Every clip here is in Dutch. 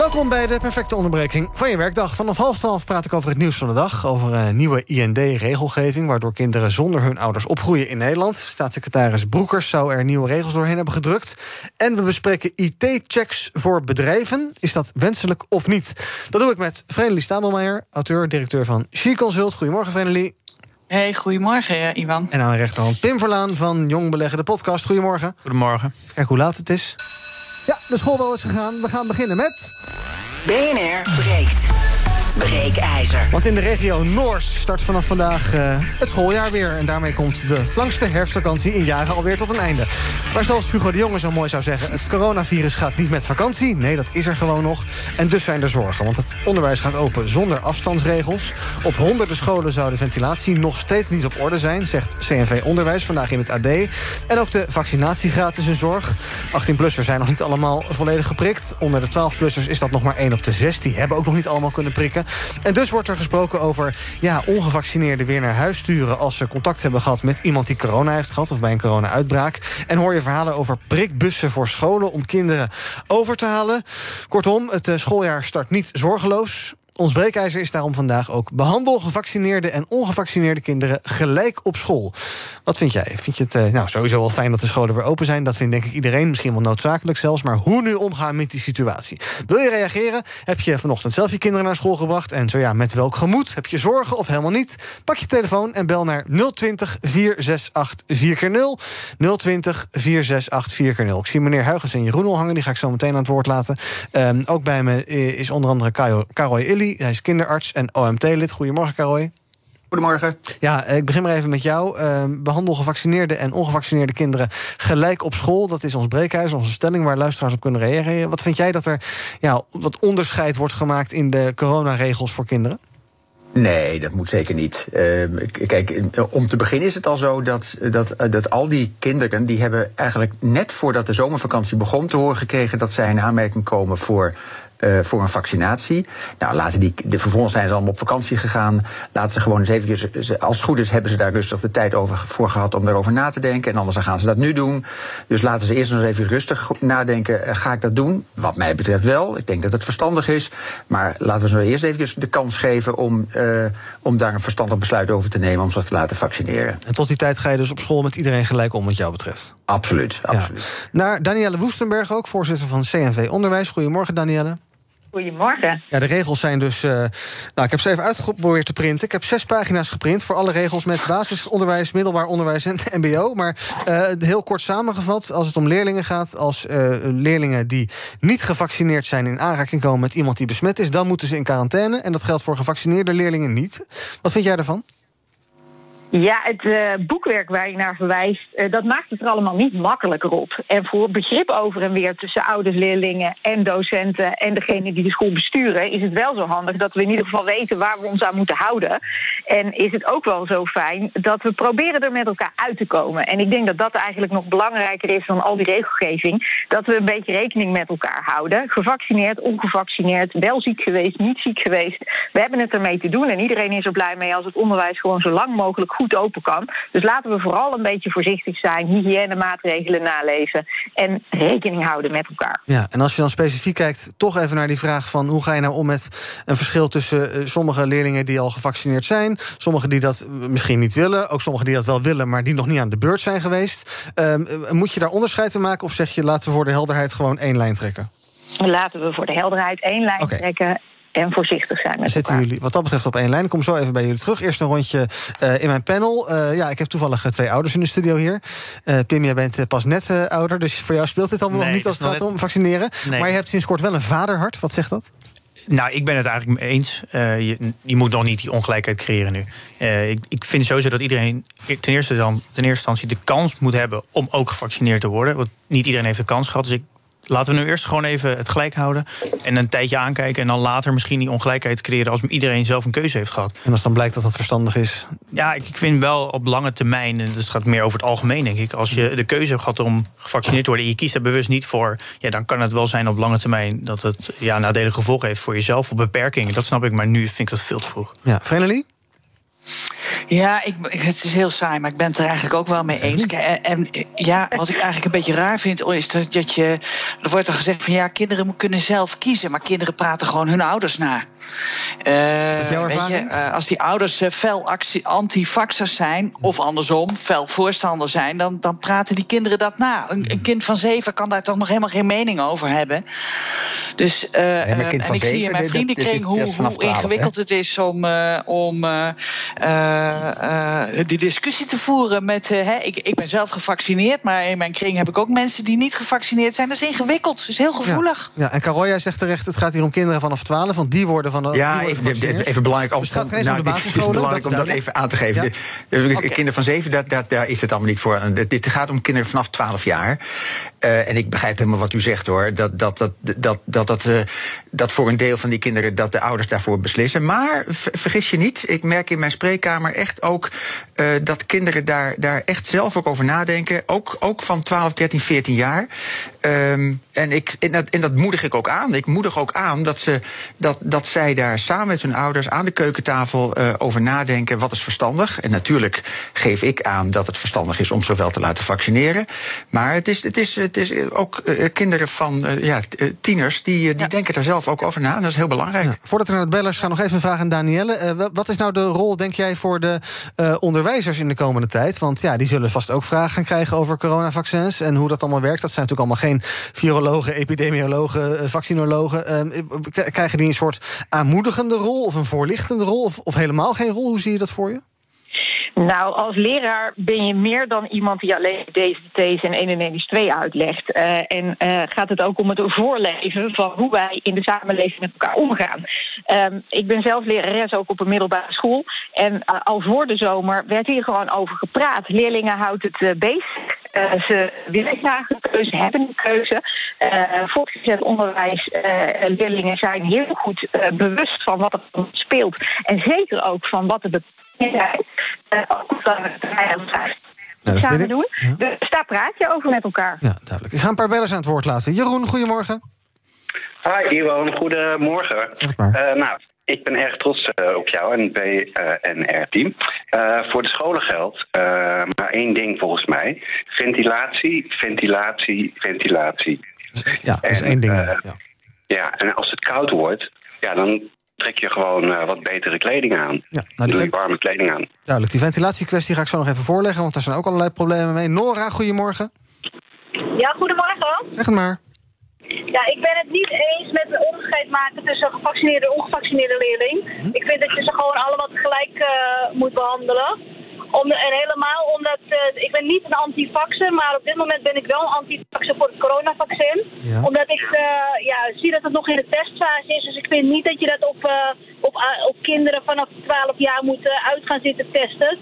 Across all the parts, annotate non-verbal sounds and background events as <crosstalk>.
Welkom bij de perfecte onderbreking van je werkdag. Vanaf half twaalf praat ik over het nieuws van de dag. Over een nieuwe IND-regelgeving... waardoor kinderen zonder hun ouders opgroeien in Nederland. Staatssecretaris Broekers zou er nieuwe regels doorheen hebben gedrukt. En we bespreken IT-checks voor bedrijven. Is dat wenselijk of niet? Dat doe ik met Vrenelie Stamelmeijer, auteur-directeur van She Consult. Goedemorgen, Vrenelie. Hey, goedemorgen, Ivan. En aan de rechterhand Pim Verlaan van Jong Beleggen, de podcast. Goedemorgen. Goedemorgen. Kijk hoe laat het is. Ja, de schoolbel is gegaan. We gaan beginnen met... BNR breekt. Breekijzer. Want in de regio Noors start vanaf vandaag uh, het schooljaar weer. En daarmee komt de langste herfstvakantie in jaren alweer tot een einde. Maar zoals Hugo de Jonge zo mooi zou zeggen... het coronavirus gaat niet met vakantie. Nee, dat is er gewoon nog. En dus zijn er zorgen. Want het onderwijs gaat open zonder afstandsregels. Op honderden scholen zou de ventilatie nog steeds niet op orde zijn... zegt CNV Onderwijs vandaag in het AD. En ook de vaccinatiegraad is een zorg. 18-plussers zijn nog niet allemaal volledig geprikt. Onder de 12-plussers is dat nog maar 1 op de 6. Die hebben ook nog niet allemaal kunnen prikken. En dus wordt er gesproken over ja, ongevaccineerden weer naar huis sturen... als ze contact hebben gehad met iemand die corona heeft gehad... of bij een corona-uitbraak. En hoor je verhalen over prikbussen voor scholen... om kinderen over te halen. Kortom, het eh, schooljaar start niet zorgeloos. Ons breekijzer is daarom vandaag ook... behandel gevaccineerde en ongevaccineerde kinderen gelijk op school. Wat vind jij? Vind je het uh, nou, sowieso wel fijn dat de scholen weer open zijn? Dat vindt denk ik iedereen, misschien wel noodzakelijk zelfs. Maar hoe nu omgaan met die situatie? Wil je reageren? Heb je vanochtend zelf je kinderen naar school gebracht? En zo ja, met welk gemoed? Heb je zorgen of helemaal niet? Pak je telefoon en bel naar 020 468 4x0. 020 468 4x0. Ik zie meneer Huygens en Jeroen al hangen. Die ga ik zo meteen aan het woord laten. Um, ook bij me is onder andere Karoy Illy. Hij is kinderarts en OMT-lid. Goedemorgen, Karoy. Goedemorgen. Ja, ik begin maar even met jou. Uh, behandel gevaccineerde en ongevaccineerde kinderen gelijk op school. Dat is ons breekhuis, onze stelling waar luisteraars op kunnen reageren. Wat vind jij dat er ja, wat onderscheid wordt gemaakt in de coronaregels voor kinderen? Nee, dat moet zeker niet. Uh, kijk, om te beginnen is het al zo dat, dat, dat al die kinderen... die hebben eigenlijk net voordat de zomervakantie begon te horen gekregen... dat zij in aanmerking komen voor uh, voor een vaccinatie. Nou, laten die, de, vervolgens zijn ze allemaal op vakantie gegaan. Laten ze gewoon eens even, als het goed is, hebben ze daar rustig de tijd over, voor gehad om daarover na te denken. En anders gaan ze dat nu doen. Dus laten ze eerst nog eens even rustig nadenken. Uh, ga ik dat doen? Wat mij betreft wel. Ik denk dat het verstandig is. Maar laten we ze eerst even de kans geven om, uh, om daar een verstandig besluit over te nemen om ze te laten vaccineren. En tot die tijd ga je dus op school met iedereen gelijk om, wat jou betreft? Absoluut, absoluut. Ja. Naar Danielle Woestenberg ook, voorzitter van CNV Onderwijs. Goedemorgen, Danielle. Goedemorgen. Ja, de regels zijn dus. Uh, nou, ik heb ze even uitgeprobeerd te printen. Ik heb zes pagina's geprint voor alle regels met basisonderwijs, middelbaar onderwijs en <laughs> MBO. Maar uh, heel kort samengevat, als het om leerlingen gaat, als uh, leerlingen die niet gevaccineerd zijn in aanraking komen met iemand die besmet is, dan moeten ze in quarantaine. En dat geldt voor gevaccineerde leerlingen niet. Wat vind jij daarvan? Ja, het uh, boekwerk waar je naar verwijst, uh, dat maakt het er allemaal niet makkelijker op. En voor begrip over en weer tussen ouders, leerlingen en docenten en degene die de school besturen, is het wel zo handig dat we in ieder geval weten waar we ons aan moeten houden. En is het ook wel zo fijn dat we proberen er met elkaar uit te komen. En ik denk dat dat eigenlijk nog belangrijker is dan al die regelgeving. Dat we een beetje rekening met elkaar houden. Gevaccineerd, ongevaccineerd, wel ziek geweest, niet ziek geweest. We hebben het ermee te doen en iedereen is er blij mee als het onderwijs gewoon zo lang mogelijk goed open kan. Dus laten we vooral een beetje voorzichtig zijn, hygiënemaatregelen naleven en rekening houden met elkaar. Ja, en als je dan specifiek kijkt, toch even naar die vraag van hoe ga je nou om met een verschil tussen uh, sommige leerlingen die al gevaccineerd zijn, sommigen die dat misschien niet willen, ook sommigen die dat wel willen, maar die nog niet aan de beurt zijn geweest. Uh, moet je daar onderscheid in maken of zeg je laten we voor de helderheid gewoon één lijn trekken? Laten we voor de helderheid één lijn okay. trekken en voorzichtig zijn met Zitten elkaar. jullie wat dat betreft op één lijn? Ik kom zo even bij jullie terug. Eerst een rondje uh, in mijn panel. Uh, ja, ik heb toevallig twee ouders in de studio hier. Uh, Pim, jij bent pas net ouder, dus voor jou speelt dit allemaal nee, nog niet als het gaat om vaccineren. Nee. Maar je hebt sinds kort wel een vaderhart. Wat zegt dat? Nou, ik ben het eigenlijk mee eens. Uh, je, je, moet nog niet die ongelijkheid creëren nu. Uh, ik, ik, vind sowieso dat iedereen ten eerste, dan, ten eerste instantie de kans moet hebben om ook gevaccineerd te worden. Want niet iedereen heeft de kans gehad. Dus ik laten we nu eerst gewoon even het gelijk houden. En een tijdje aankijken. En dan later misschien die ongelijkheid creëren. als iedereen zelf een keuze heeft gehad. En als dan blijkt dat dat verstandig is. Ja, ik, ik vind wel op lange termijn. En dus het gaat meer over het algemeen, denk ik. Als je de keuze hebt gehad om gevaccineerd te worden. en je kiest er bewust niet voor. Ja, dan kan het wel zijn op lange termijn. dat het ja, nadelige gevolgen heeft voor jezelf. of beperkingen. Dat snap ik. Maar nu vind ik dat veel te vroeg. Ja, Vrenelie? Ja, ik, het is heel saai, maar ik ben het er eigenlijk ook wel mee eens. En, en, ja, wat ik eigenlijk een beetje raar vind, is dat je. Er wordt er gezegd van ja, kinderen kunnen zelf kiezen, maar kinderen praten gewoon hun ouders na. Uh, is dat jouw ervaring? Je, uh, als die ouders uh, fel antifaxers zijn, of andersom, fel voorstander zijn, dan, dan praten die kinderen dat na. Een, een, kind van zeven kan daar toch nog helemaal geen mening over hebben. Dus, nee, en ik zeven, zie in mijn vriendenkring hoe, hoe 12, ingewikkeld hè? het is om. om die discussie te voeren met. Uh, hè, ik, ik ben zelf gevaccineerd, maar in mijn kring heb ik ook mensen die niet gevaccineerd zijn. Dat is ingewikkeld, dat is heel gevoelig. Ja, ja. en Carol, jij zegt terecht: het gaat hier om kinderen vanaf 12, want die worden van de. Ja, worden even, even belangrijk, om, dus het gaat geen nou, om de basisscholen. belangrijk dat om dat even aan te geven. Ja. De, de, okay. Kinderen van 7, dat, dat, daar is het allemaal niet voor. Dit gaat om kinderen vanaf 12 jaar. Uh, en ik begrijp helemaal wat u zegt hoor. Dat, dat, dat, dat, dat, dat, uh, dat voor een deel van die kinderen dat de ouders daarvoor beslissen. Maar vergis je niet, ik merk in mijn spreekkamer echt ook uh, dat kinderen daar, daar echt zelf ook over nadenken. Ook, ook van 12, 13, 14 jaar. Um, en, ik, en, dat, en dat moedig ik ook aan. Ik moedig ook aan dat, ze, dat, dat zij daar samen met hun ouders aan de keukentafel uh, over nadenken. Wat is verstandig? En natuurlijk geef ik aan dat het verstandig is om zowel te laten vaccineren. Maar het is, het is, het is ook uh, kinderen van uh, ja, tieners die, die ja. denken daar zelf ook over na. En dat is heel belangrijk. Ja, voordat we naar het bellers gaan, nog even een vraag aan Danielle. wat is nou de rol, denk jij, voor de onderwijzers in de komende tijd? Want ja, die zullen vast ook vragen gaan krijgen over coronavaccins en hoe dat allemaal werkt. Dat zijn natuurlijk allemaal geen virologen, epidemiologen, vaccinologen. krijgen die een soort aanmoedigende rol of een voorlichtende rol? Of, of helemaal geen rol? Hoe zie je dat voor je? Nou, als leraar ben je meer dan iemand die alleen deze deze en 1 en 1 is 2 uitlegt. En gaat het ook om het voorleven van hoe wij in de samenleving met elkaar omgaan. Um, ik ben zelf lerares ook op een middelbare school. En al voor de zomer werd hier gewoon over gepraat. Leerlingen houdt het bezig. Uh, ze willen graag een keuze, hebben een keuze. Uh, voortgezet onderwijs, uh, leerlingen zijn heel goed bewust van wat er speelt. En zeker ook van wat er betekent. ook dan ja, samen doen. Ja. Dus daar praat je over met elkaar. Ja, duidelijk. Ik ga een paar bellers aan het woord laten. Jeroen, goedemorgen. Hi, Iwan. Goedemorgen. nou, ik ben erg trots uh, op jou en BNR-team. Uh, voor de scholen geldt uh, maar één ding volgens mij. Ventilatie, ventilatie, ventilatie. Ja, dat is en, één ding. Ja. ja, en als het koud wordt, ja, dan trek je gewoon wat betere kleding aan. Ja, nou, Doe je warme kleding aan. Duidelijk, die ventilatiekwestie ga ik zo nog even voorleggen... want daar zijn ook allerlei problemen mee. Nora, goedemorgen. Ja, goedemorgen. Zeg het maar. Ja, ik ben het niet eens met het onderscheid maken tussen gevaccineerde en ongevaccineerde leerling. Hm? Ik vind dat je ze gewoon allemaal tegelijk uh, moet behandelen. Om en helemaal omdat, uh, ik ben niet een antivaxer, maar op dit moment ben ik wel een antivaxer voor het coronavaccin. Ja. Omdat ik uh, ja, zie dat het nog in de testfase is, dus ik vind niet dat je dat op, op, op kinderen vanaf 12 jaar moet uit gaan zitten testen.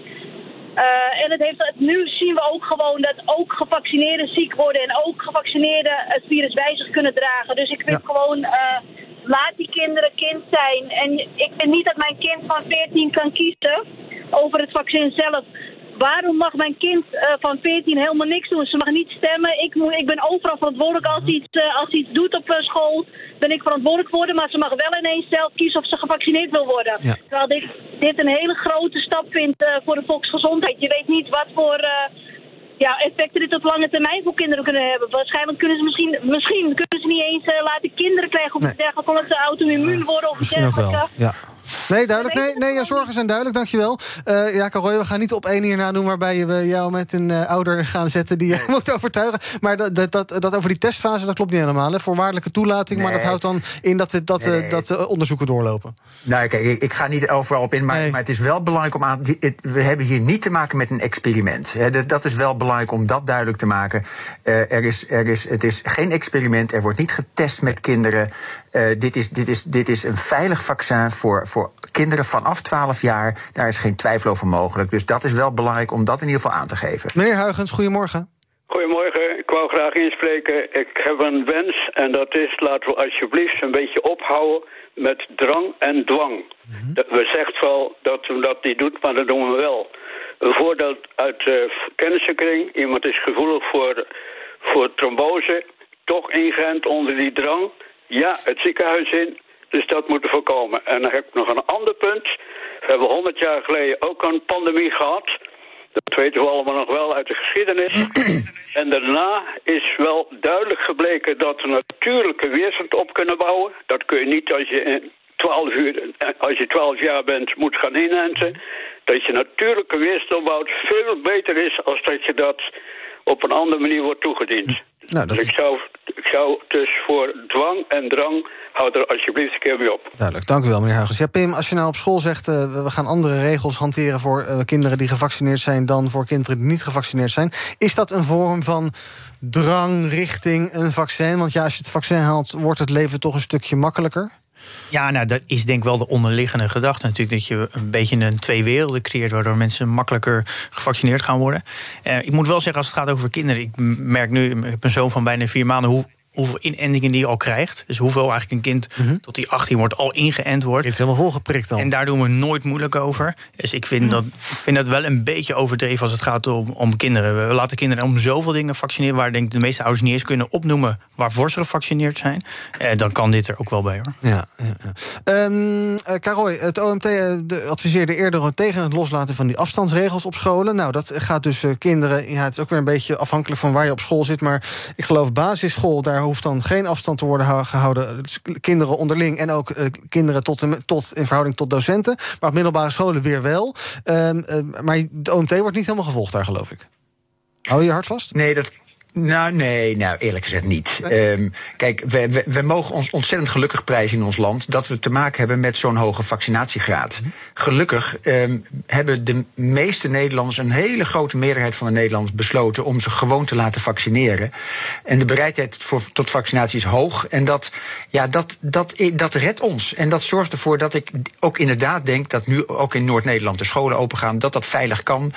Uh, en het heeft, nu zien we ook gewoon dat ook gevaccineerden ziek worden en ook gevaccineerden het virus bij zich kunnen dragen. Dus ik vind ja. gewoon, uh, laat die kinderen kind zijn. En ik vind niet dat mijn kind van 14 kan kiezen over het vaccin zelf. Waarom mag mijn kind uh, van 14 helemaal niks doen? Ze mag niet stemmen. Ik, moet, ik ben overal verantwoordelijk als hij iets, uh, als iets doet op uh, school. Ben ik verantwoordelijk voor, maar ze mag wel ineens zelf kiezen of ze gevaccineerd wil worden. Ja. Terwijl ik dit een hele grote stap vind voor de volksgezondheid. Je weet niet wat voor ja, effecten dit op lange termijn voor kinderen kunnen hebben. Waarschijnlijk kunnen ze misschien, misschien kunnen ze niet eens uh, laten kinderen krijgen of nee. dergelijke, omdat ze auto-immuun worden of wel. Ja. Nee, duidelijk. Nee, nee, jouw zorgen zijn duidelijk, dankjewel. Uh, ja, Caroy, we gaan niet op één hierna doen... waarbij we jou met een uh, ouder gaan zetten die je <laughs> moet overtuigen. Maar dat, dat, dat, dat, over die testfase, dat klopt niet helemaal. Hè? Voorwaardelijke toelating, nee. maar dat houdt dan in dat, dat, dat, nee. dat uh, onderzoeken doorlopen. Nou, kijk, ik, ik ga niet overal op in, maar, nee. maar het is wel belangrijk om aan... We hebben hier niet te maken met een experiment. Hè? Dat is wel belangrijk om dat duidelijk te maken. er is, er is, het is geen experiment, er wordt niet getest met kinderen. dit, is, dit, is, dit is een veilig vaccin voor, voor kinderen vanaf 12 jaar. Daar is geen twijfel over mogelijk. Dus dat is wel belangrijk om dat in ieder geval aan te geven. Meneer Huigens, goedemorgen. Goedemorgen, ik wou graag inspreken. Ik heb een wens en dat is, laten we alsjeblieft een beetje ophouden met drang en dwang. Mm We zegt wel dat we dat niet doen, maar dat doen we wel. Een voorbeeld uit de kennissenkring. Iemand is gevoelig voor, voor trombose. Toch ingeënt onder die drang. Ja, het ziekenhuis in. Dus dat moet voorkomen. En dan heb ik nog een ander punt. We hebben honderd jaar geleden ook een pandemie gehad. Dat weten we allemaal nog wel uit de geschiedenis. <clears throat> en daarna is wel duidelijk gebleken dat we natuurlijke weerstand op kunnen bouwen. Dat kun je niet als je in 12 uur, als je 12 jaar bent, moet gaan inenten. Dat je natuurlijke weerstand bouwt veel beter is als dat je dat op een andere manier wordt toegediend. Nou, dat... dus ik, zou, ik zou dus voor dwang en drang houd er alsjeblieft een keer mee op. Duidelijk, dank u wel, meneer Huigens. Ja, Pim, als je nou op school zegt... Uh, we gaan andere regels hanteren voor uh, kinderen die gevaccineerd zijn... dan voor kinderen die niet gevaccineerd zijn... is dat een vorm van drang richting een vaccin? Want ja, als je het vaccin haalt, wordt het leven toch een stukje makkelijker? Ja, nou, dat is denk ik wel de onderliggende gedachte natuurlijk. Dat je een beetje een twee werelden creëert... waardoor mensen makkelijker gevaccineerd gaan worden. Uh, ik moet wel zeggen, als het gaat over kinderen... ik merk nu, ik heb een zoon van bijna vier maanden... hoe hoeveel inentingen die al krijgt. Dus hoeveel eigenlijk een kind mhm. tot die 18 wordt al ingeënt wordt. Het is helemaal volgeprikt dan. En daar doen we nooit moeilijk over. Dus ik vind, mhm. dat, ik vind dat wel een beetje overdreven als het gaat om, om kinderen. We laten kinderen om zoveel dingen vaccineren... waar denk ik de meeste ouders niet eens kunnen opnoemen... waarvoor ze gevaccineerd zijn. Eh, dan kan dit er ook wel bij, hoor. Ja, ja, ja. Um, het OMT eh, adviseerde eerder tegen het loslaten van die afstandsregels op scholen. Nou, dat gaat dus uh, kinderen... Ja, het is ook weer een beetje afhankelijk van waar je op school zit... maar ik geloof basisschool, daar hoeft dan geen afstand te worden gehouden. Dus kinderen onderling en ook uh, kinderen tot, tot, in verhouding tot docenten. Maar op middelbare scholen weer wel. Um, uh, maar de OMT wordt niet helemaal gevolgd daar, geloof ik. Hou je hart vast? Nee, dat, nou, nee, nou eerlijk gezegd niet. Um, kijk, we, we, mogen ons ontzettend gelukkig prijzen in ons land dat we te maken hebben met zo'n hoge vaccinatiegraad. Gelukkig um, hebben de meeste Nederlanders, een hele grote meerderheid van de Nederlanders, besloten om zich gewoon te laten vaccineren. En de bereidheid tot vaccinatie is hoog. En dat, ja, dat, dat, dat redt ons. En dat zorgt ervoor dat ik ook inderdaad denk dat nu ook in Noord-Nederland de scholen opengaan, dat dat veilig kan.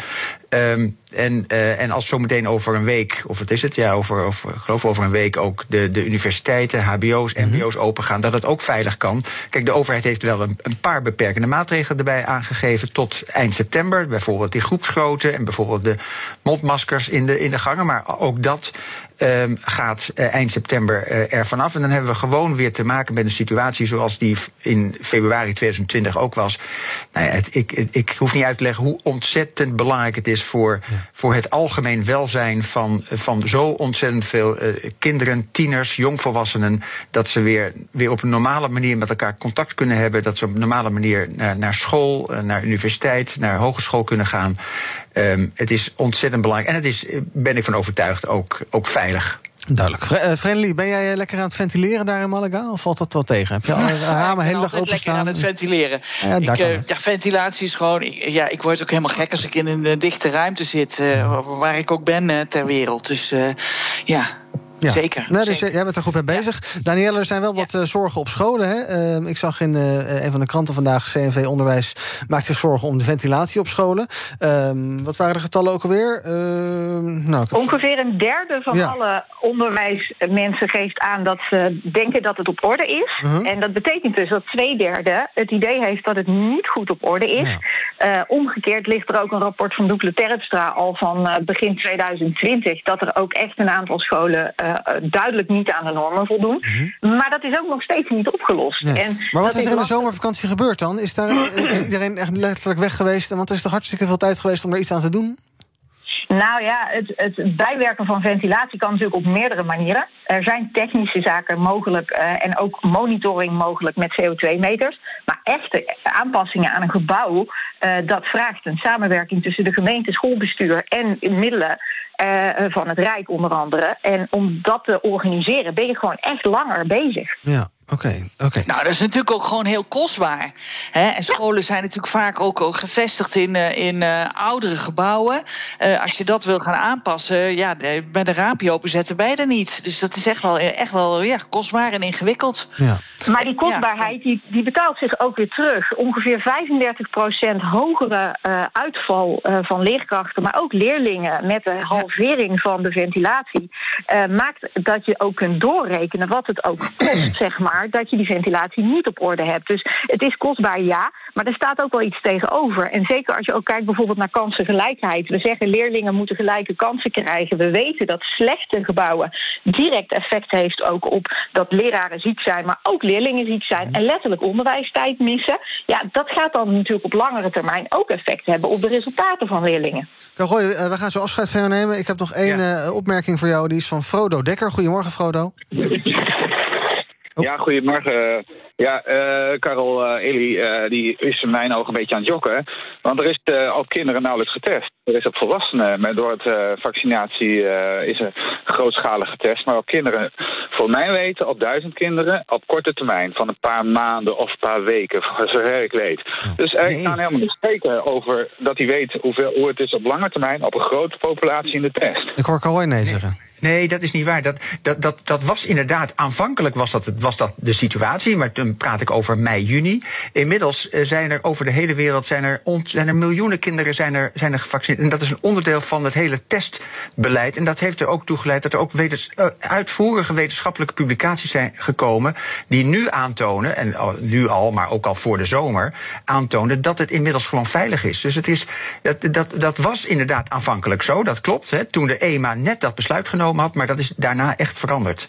Um, en, uh, en als zometeen over een week, of het is het, ja, over, over, geloof over een week ook de, de universiteiten, HBO's, MBO's mhm. open gaan, dat het ook veilig kan. Kijk, de overheid heeft wel een, een, paar beperkende maatregelen erbij aangegeven tot eind september. Bijvoorbeeld die groepsgrootte en bijvoorbeeld de mondmaskers in de, in de gangen. Maar ook dat um, gaat uh, eind september uh, er vanaf. En dan hebben we gewoon weer te maken met een situatie zoals die in februari 2020 ook was. Nou ja, het, ik, ik hoef niet uit te leggen hoe ontzettend belangrijk het is voor, ja. voor het algemeen welzijn van, van zo ontzettend veel uh, kinderen, tieners, jongvolwassenen. Dat ze weer, weer op een normale manier met elkaar contact kunnen hebben. Dat ze op een normale manier naar, naar school, naar universiteit, naar hogeschool kunnen gaan. Um, het is ontzettend belangrijk. En het is, ben ik van overtuigd, ook, ook veilig. Duidelijk. Uh, Friendly, ben jij lekker aan het ventileren daar in Malaga? Of valt dat wel tegen? Heb je alle <laughs> ramen hele dag openstaan? lekker aan het ventileren. Ja, ik, uh, ja, ventilatie is gewoon... Ik, ja, ik word ook helemaal gek als ik in een dichte ruimte zit... Uh, waar ik ook ben ter wereld. Dus ja, ja. Zeker. Nee, dus jij bent er goed mee bezig. Ja. Danielle, er zijn wel wat uh, zorgen op scholen. Hè? Uh, ik zag in uh, een van de kranten vandaag... CNV Onderwijs maakt zich zorgen om de ventilatie op scholen. Ehm, wat waren de getallen ook alweer? Ehm, nou, Ongeveer een derde van ja. alle onderwijsmensen geeft aan... dat ze denken dat het op orde is. -huh. En dat betekent dus dat twee derde het idee heeft... dat het niet goed op orde is. omgekeerd ligt er ook een rapport van Doekle Terpstra... al van begin 2020... dat er ook echt een aantal scholen uh, duidelijk niet aan de normen voldoen. Mm -hmm. Maar dat is ook nog steeds niet opgelost. Nee. En maar wat is er in de zomervakantie gebeurd dan? Is daar iedereen echt letterlijk weg geweest? Want er is toch hartstikke veel tijd geweest om er iets aan te doen? Nou ja, het, het, bijwerken van ventilatie kan natuurlijk op meerdere manieren. Er zijn technische zaken mogelijk uh, en ook monitoring mogelijk met CO2-meters. Maar echte aanpassingen aan een gebouw, uh, dat vraagt een samenwerking tussen de gemeente, schoolbestuur en middelen uh, van het Rijk onder andere. En om dat te organiseren ben je gewoon echt langer bezig. Ja. Oké, okay, oké. Okay. Nou, dat is natuurlijk ook gewoon heel kostbaar. Hè? En scholen zijn natuurlijk vaak ook, ook gevestigd in, uh, in uh, oudere gebouwen. Uh, als je dat wil gaan aanpassen, ja, bij de raampje openzetten ben je er niet. Dus dat is echt wel, echt wel ja, kostbaar en ingewikkeld. Ja. Maar die kostbaarheid die, die betaalt zich ook weer terug. Ongeveer 35% hogere uitval van leerkrachten, maar ook leerlingen met de halvering van de ventilatie uh, maakt dat je ook kunt doorrekenen wat het ook kost, <clears throat> zeg maar, dat je die ventilatie niet op orde hebt. Dus het is kostbaar, ja. Maar er staat ook wel iets tegenover. En zeker als je ook kijkt bijvoorbeeld naar kansengelijkheid. We zeggen leerlingen moeten gelijke kansen krijgen. We weten dat slechte gebouwen direct effect heeft ook op dat leraren ziek zijn, maar ook leerlingen ziek zijn en letterlijk onderwijstijd missen. Ja, dat gaat dan natuurlijk op langere termijn ook effect hebben op de resultaten van leerlingen. Caroy, eh, we gaan zo afscheid van jou nemen. Ik heb nog één eh, opmerking voor jou. Die is van Frodo Dekker. Goedemorgen, Frodo. Ja, goedemorgen. Ja, uh, Karel uh, uh, die is in mijn ogen een beetje aan het jokken. Want er is op kinderen nauwelijks getest. Er is op volwassenen, maar door het vaccinatie is er grootschalig getest. Maar op kinderen, voor mijn weten, op duizend kinderen op korte termijn. Van een paar maanden of een paar weken, zover ik weet. Dus ik kan helemaal niet spreken over dat hij weet hoeveel, hoe het is op lange termijn op een grote populatie in de test. Ik hoor Caroy nee zeggen. Nee, dat is niet waar. Dat, dat, dat, dat was inderdaad, aanvankelijk was dat, was dat de situatie, maar toen praat ik over mei, juni. Inmiddels eh, zijn er over de hele wereld zijn er, zijn er miljoenen kinderen zijn er, zijn er gevaccineerd. En dat is een onderdeel van het hele testbeleid. En dat heeft er ook toe geleid dat er ook uh, uitvoerige wetenschappelijke publicaties zijn gekomen. die nu aantonen, en nu al, maar ook al voor de zomer, aantonen dat het inmiddels gewoon veilig is. Dus het is, dat, dat, dat was inderdaad aanvankelijk zo, dat klopt. Hè, toen de EMA net dat besluit genomen had, maar dat is daarna echt veranderd.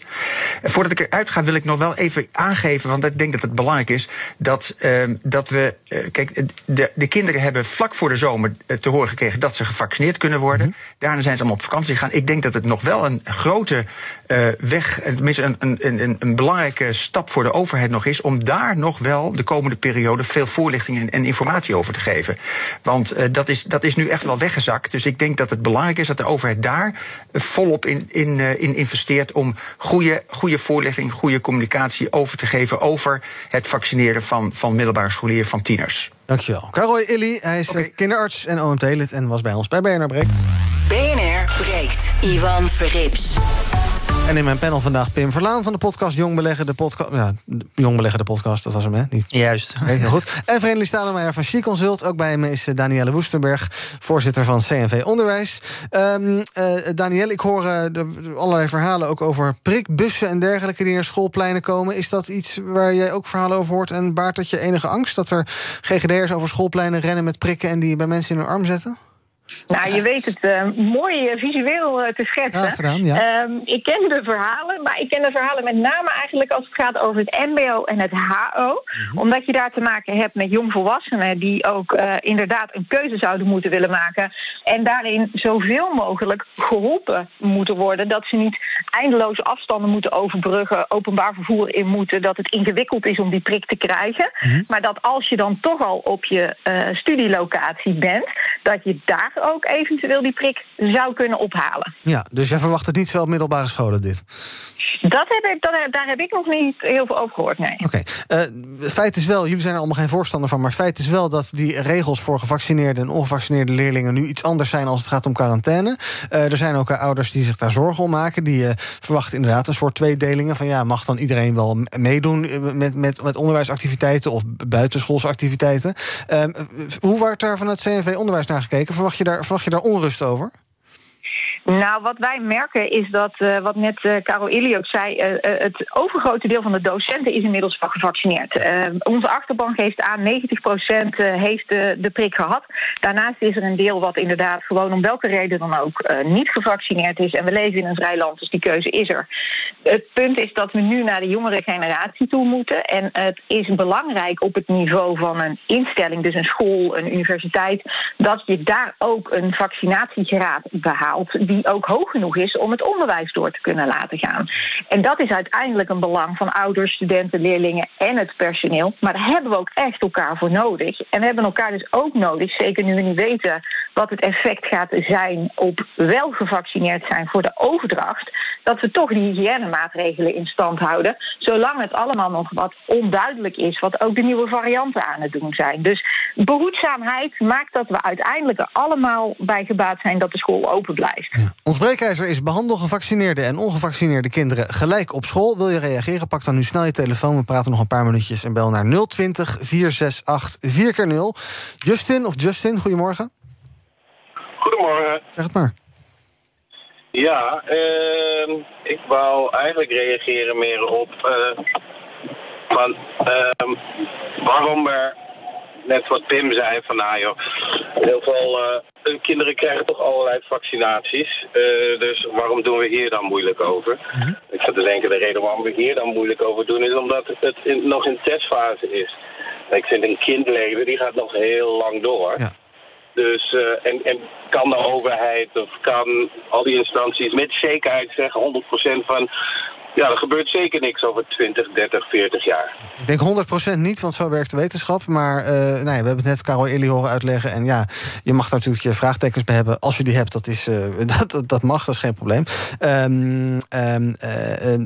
Voordat ik eruit ga, wil ik nog wel even aangeven, want ik denk dat het belangrijk is, dat, uh, dat we. Uh, kijk, de, de kinderen hebben vlak voor de zomer eh, te horen gekregen dat ze gevaccineerd kunnen worden. Mm Daarna zijn ze allemaal op vakantie gegaan. Ik denk dat het nog wel een grote uh, weg, tenminste een, een, een, een, belangrijke stap voor de overheid nog is, om daar nog wel de komende periode veel voorlichting en, en informatie over te geven. Want uh, dat, is, dat is nu echt wel weggezakt. Dus ik denk dat het belangrijk is dat de overheid daar volop in, in, uh, in investeert om goede, goede voorlichting, goede communicatie over te geven over het vaccineren van, van middelbare scholieren, van tieners. Dankjewel. Karoy Illy, hij is okay. kinderarts en OMT-lid en was bij ons bij BNR Breekt. BNR Breekt. Ivan Verrips. En in mijn panel vandaag Pim Verlaan van de podcast Jong Beleggen. De podcast, ja, Jong Beleggen, de podcast, dat was hem, hè? Niet? Juist. Heel goed. En Vreemdeling Stadelmeijer van She Consult. Ook bij hem is eh, Danielle Woestenberg, voorzitter van CNV Onderwijs. Um, uh, Danielle, ik hoor uh, allerlei verhalen ook over prikbussen en dergelijke... die naar schoolpleinen komen. Is dat iets waar jij ook verhalen over hoort? En baart dat je enige angst dat er GGD'ers over schoolpleinen rennen met prikken... en die bij mensen in hun arm zetten? Nou, je weet het uh, mooi uh, visueel uh, te schetsen. Ja, gedaan, ja. Um, ik ken de verhalen, maar ik ken de verhalen met name eigenlijk als het gaat over het MBO en het HO. Mm-hmm. Omdat je daar te maken hebt met jongvolwassenen die ook inderdaad een keuze zouden moeten willen maken. En daarin zoveel mogelijk geholpen moeten worden. Dat ze niet eindeloze afstanden moeten overbruggen, openbaar vervoer in moeten. Dat het ingewikkeld is om die prik te krijgen. Mm-hmm. Maar dat als je dan toch al op je studielocatie bent, dat je daar ook eventueel die prik zou kunnen ophalen. Ja, dus jij verwacht het niet op middelbare scholen, dit? Dat heb ik, dat, daar heb ik nog niet heel veel over gehoord, nee. Oké. Okay. Uh, feit is wel, jullie zijn er allemaal geen voorstander van... maar feit is wel dat die regels voor gevaccineerde en ongevaccineerde leerlingen... nu iets anders zijn als het gaat om quarantaine. Uh, er zijn ook uh, ouders die zich daar zorgen om maken. Die verwachten inderdaad een soort tweedelingen van... ja, mag dan iedereen wel meedoen met, met, met onderwijsactiviteiten... of buitenschoolse activiteiten? Ehm, hoe wordt daar vanuit CNV Onderwijs naar gekeken? Verwacht je daar, verwacht je daar onrust over? Nou, wat wij merken is dat, uh, wat net uh, Carol Illy ook zei, uh, het overgrote deel van de docenten is inmiddels gevaccineerd. onze achterban geeft aan, 90% heeft de, de prik gehad. Daarnaast is er een deel wat inderdaad gewoon om welke reden dan ook niet gevaccineerd is. En we leven in een vrij land, dus die keuze is er. Het punt is dat we nu naar de jongere generatie toe moeten. En het is belangrijk op het niveau van een instelling, dus een school, een universiteit, dat je daar ook een vaccinatiegraad behaalt ook hoog genoeg is om het onderwijs door te kunnen laten gaan. En dat is uiteindelijk een belang van ouders, studenten, leerlingen en het personeel. Maar daar hebben we ook echt elkaar voor nodig. En we hebben elkaar dus ook nodig, zeker nu we niet weten wat het effect gaat zijn op wel gevaccineerd zijn voor de overdracht, dat we toch die hygiënemaatregelen in stand houden, zolang het allemaal nog wat onduidelijk is, wat ook de nieuwe varianten aan het doen zijn. Dus behoedzaamheid maakt dat we uiteindelijk er allemaal bij gebaat zijn dat de school open blijft. Ons breekijzer is behandel gevaccineerde en ongevaccineerde kinderen gelijk op school. Wil je reageren? Pak dan nu snel je telefoon. We praten nog een paar minuutjes en bel naar 020 468 4x0. Justin of Justin, goedemorgen. Goedemorgen. Zeg het maar. Ja, uh, ik wou eigenlijk reageren meer op uh, van, uh, waarom er, net wat Pim zei, van nou joh, heel veel uh, kinderen krijgen toch allerlei vaccinaties. dus waarom doen we hier dan moeilijk over? Mhm. Ik zou te denken, de reden waarom we hier dan moeilijk over doen is omdat het in, nog in testfase is. Ik vind een kindleven, die gaat nog heel lang door. Ja. Dus, uh, en, en kan de overheid of kan al die instanties met zekerheid zeggen 100% van ja, er gebeurt zeker niks over 20, 30, 40 jaar. Ik denk 100% niet, want zo werkt de wetenschap. Maar uh, nou ja, we hebben het net Carol Illy horen uitleggen. En ja, je mag daar natuurlijk je vraagtekens bij hebben. Als je die hebt, dat, is, <laughs> uh, dat, dat mag, dat is geen probleem. Um, um, uh,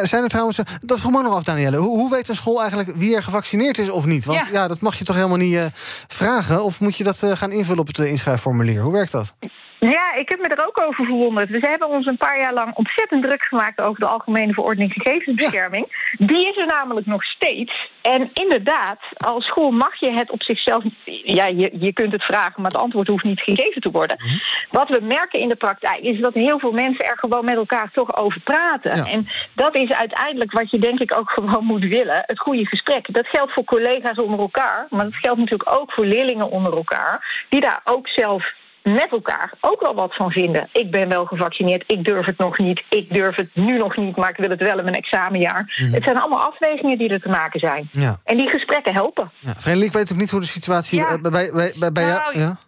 er zijn er trouwens... Dat vroeg me nog af, Danielle. Hoe, hoe, weet een school eigenlijk wie er gevaccineerd is of niet? Want ja, ja dat mag je toch helemaal niet vragen? Of moet je dat gaan invullen op het inschrijfformulier? Hoe werkt dat? Ja, ik heb me er ook over verwonderd. We hebben ons een paar jaar lang ontzettend druk gemaakt over de Algemene Verordening Gegevensbescherming. Die is er namelijk nog steeds. En inderdaad, als school mag je het op zichzelf. Ja, je, je kunt het vragen, maar het antwoord hoeft niet gegeven te worden. Mhm. Wat we merken in de praktijk is dat heel veel mensen er gewoon met elkaar toch over praten. En dat is uiteindelijk wat je denk ik ook <laughs> gewoon moet willen: het goede gesprek. Dat geldt voor collega's onder elkaar, maar dat geldt natuurlijk ook voor leerlingen onder elkaar, die daar ook zelf met elkaar ook wel wat van vinden. Ik ben wel gevaccineerd, ik durf het nog niet, ik durf het nu nog niet, maar ik wil het wel in mijn examenjaar. Mhm. Het zijn allemaal afwegingen die er te maken zijn. Ja. En die gesprekken helpen. Ja. ik weet ook niet hoe de situatie bij, bij, bij, bij jou... Nou, ja?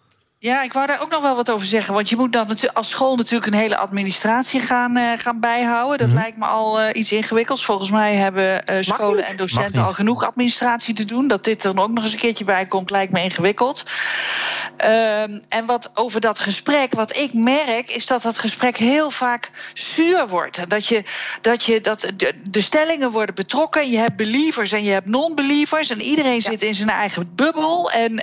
Ja, ik wou daar ook nog wel wat over zeggen. Want je moet dan als school natuurlijk een hele administratie gaan, uh, gaan bijhouden. Dat mhm. lijkt me al uh, iets ingewikkelds. Volgens mij hebben uh, scholen en docenten al genoeg administratie te doen. Dat dit er ook nog eens een keertje bij komt, lijkt me ingewikkeld. Ehm, en wat over dat gesprek, wat ik merk, is dat dat gesprek heel vaak zuur wordt. Dat, je, dat, je, dat de, de stellingen worden betrokken. Je hebt believers en je hebt non-believers. En iedereen zit in zijn eigen bubbel. En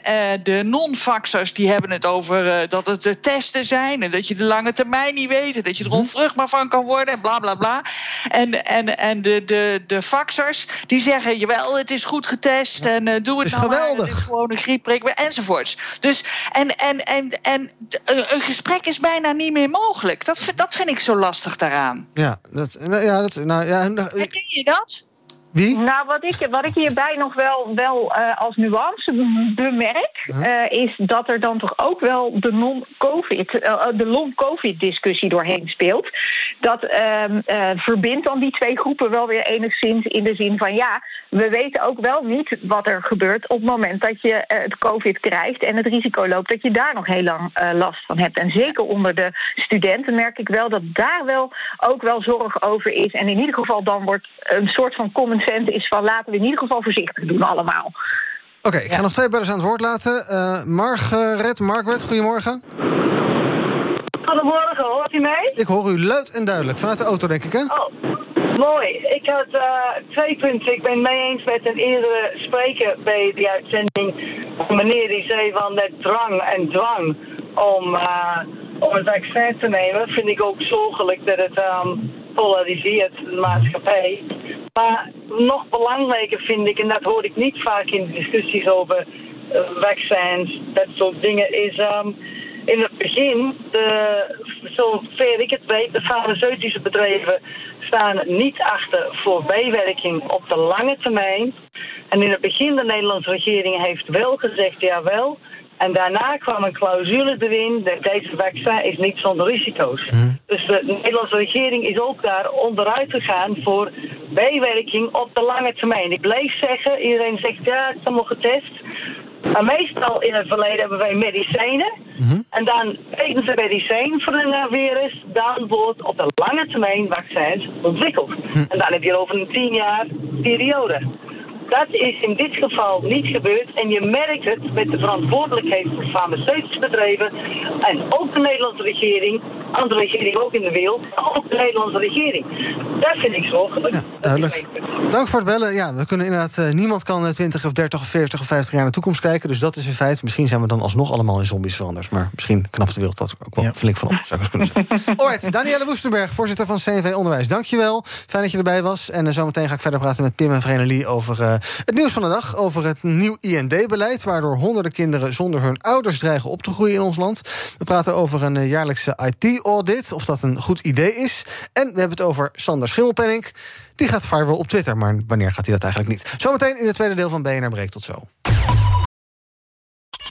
de non-faxers die hebben het over uh, dat het de testen zijn en dat je de lange termijn niet weet en dat je er mhm. onvruchtbaar van kan worden en bla bla bla. En, en, en de, de, de faxers die zeggen: jawel, het is goed getest en uh, doe het is nou geweldig. Maar, het is gewoon een griepprik enzovoorts. Dus en, en, en, en een gesprek is bijna niet meer mogelijk. Dat, dat vind ik zo lastig daaraan. Ja, dat, nou, ja, dat, nou, ja, Herken je dat? Wie? Nou, wat ik, wat ik hierbij nog wel, wel uh, als nuance bemerk, uh, is dat er dan toch ook wel de non-COVID, uh, de long-COVID-discussie doorheen speelt. Dat ehm, verbindt dan die twee groepen wel weer enigszins in de zin van ja, we weten ook wel niet wat er gebeurt op het moment dat je het COVID krijgt en het risico loopt dat je daar nog heel lang last van hebt. En zeker onder de studenten merk ik wel dat daar wel ook wel zorg over is. En in ieder geval dan wordt een soort van common is van laten we in ieder geval voorzichtig doen allemaal. Oké, ik ga nog twee bellers aan het woord laten. Uh, Margaret, Margaret, goedemorgen. Goedemorgen, hoort u mij? Ik hoor u luid en duidelijk, vanuit de auto denk ik, hè? Oh, mooi. Ik had uh, twee punten. Ik ben het mee eens met een eerdere spreker bij die uitzending. Meneer die zei van de drang en dwang om, uh, om een vaccin te nemen. Vind ik ook zorgelijk dat het um, polariseert, de maatschappij. Maar nog belangrijker vind ik, en dat hoor ik niet vaak in discussies over uh, vaccins, dat soort dingen, is um, in het begin, de, zover ik het weet, de farmaceutische bedrijven staan niet achter voor bijwerking op de lange termijn. En in het begin, de Nederlandse regering heeft wel gezegd, jawel, en daarna kwam een clausule erin, dat deze vaccin is niet zonder risico's. Mm. Dus de Nederlandse regering is ook daar onderuit gegaan voor bijwerking op de lange termijn. Ik blijf zeggen, iedereen zegt ja, het is allemaal getest. Maar meestal in het verleden hebben wij medicijnen. Mm En dan tekenen ze medicijn voor een virus. Dan wordt op de lange termijn vaccins ontwikkeld. Mhm. En dan heb je over een tien jaar periode. Dat is in dit geval niet gebeurd. En je merkt het met de verantwoordelijkheid voor farmaceutische bedrijven. En ook de Nederlandse regering. Andere regeringen ook in de wereld. Ook de Nederlandse regering. Dat vind ik zorgelijk. Ja, duidelijk. Dank voor het bellen. Ja, we kunnen inderdaad. Uh, niemand kan 20 of 30 of 40 of 50 jaar naar de toekomst kijken. Dus dat is een feit. Misschien zijn we dan alsnog allemaal in zombies veranderd. Maar misschien knapt de wereld dat ook wel flink van op. Zou ik eens kunnen zeggen. <laughs> Alright, Danielle Woesterberg, voorzitter van CNV Onderwijs. Dankjewel. Fijn dat je erbij was. En uh, zometeen ga ik verder praten met Pim en Vrenelie over. Uh, het nieuws van de dag over het nieuw IND-beleid... waardoor honderden kinderen zonder hun ouders dreigen op te groeien in ons land. We praten over een eh, jaarlijkse IT IT-audit, of dat een goed idee is. En we hebben het over Sander Schimmelpenning. Die gaat viral op Twitter, maar wanneer gaat hij dat eigenlijk niet? Zometeen in het tweede deel van BNR Breekt. Tot zo.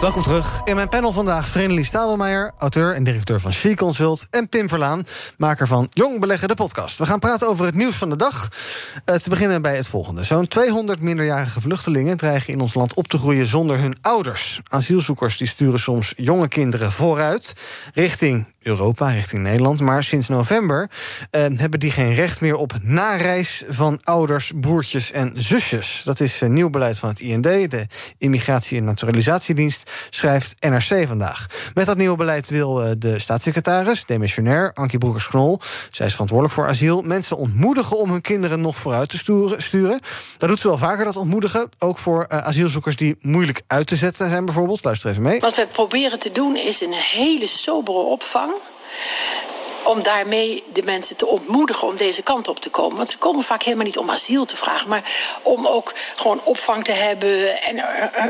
Welkom terug. In mijn panel vandaag Vrenelie Stadelmeijer, auteur en directeur van She Consult... en Pim Verlaan, maker van Jong Beleggen, de podcast. We gaan praten over het nieuws van de dag. Uh, te beginnen bij het volgende. Zo'n 200 minderjarige vluchtelingen dreigen in ons land op te groeien zonder hun ouders. Asielzoekers die sturen soms jonge kinderen vooruit... richting Europa, richting Nederland. Maar sinds november eh, hebben die geen recht meer op nareis van ouders, broertjes en zusjes. Dat is een nieuw beleid van het IND, de Immigratie- en Naturalisatiedienst, schrijft NRC vandaag. Met dat nieuwe beleid wil eh, de staatssecretaris, demissionair Ankie Broekers-Knol, zij is verantwoordelijk voor asiel, mensen ontmoedigen om hun kinderen nog vooruit te sturen. Dat doet ze wel vaker, dat ontmoedigen. Ook voor asielzoekers die moeilijk uit te zetten zijn, bijvoorbeeld. Luister even mee. Wat we proberen te doen is een hele sobere opvang om daarmee de mensen te ontmoedigen om deze kant op te komen. Want ze komen vaak helemaal niet om asiel te vragen, maar om ook gewoon opvang te hebben en,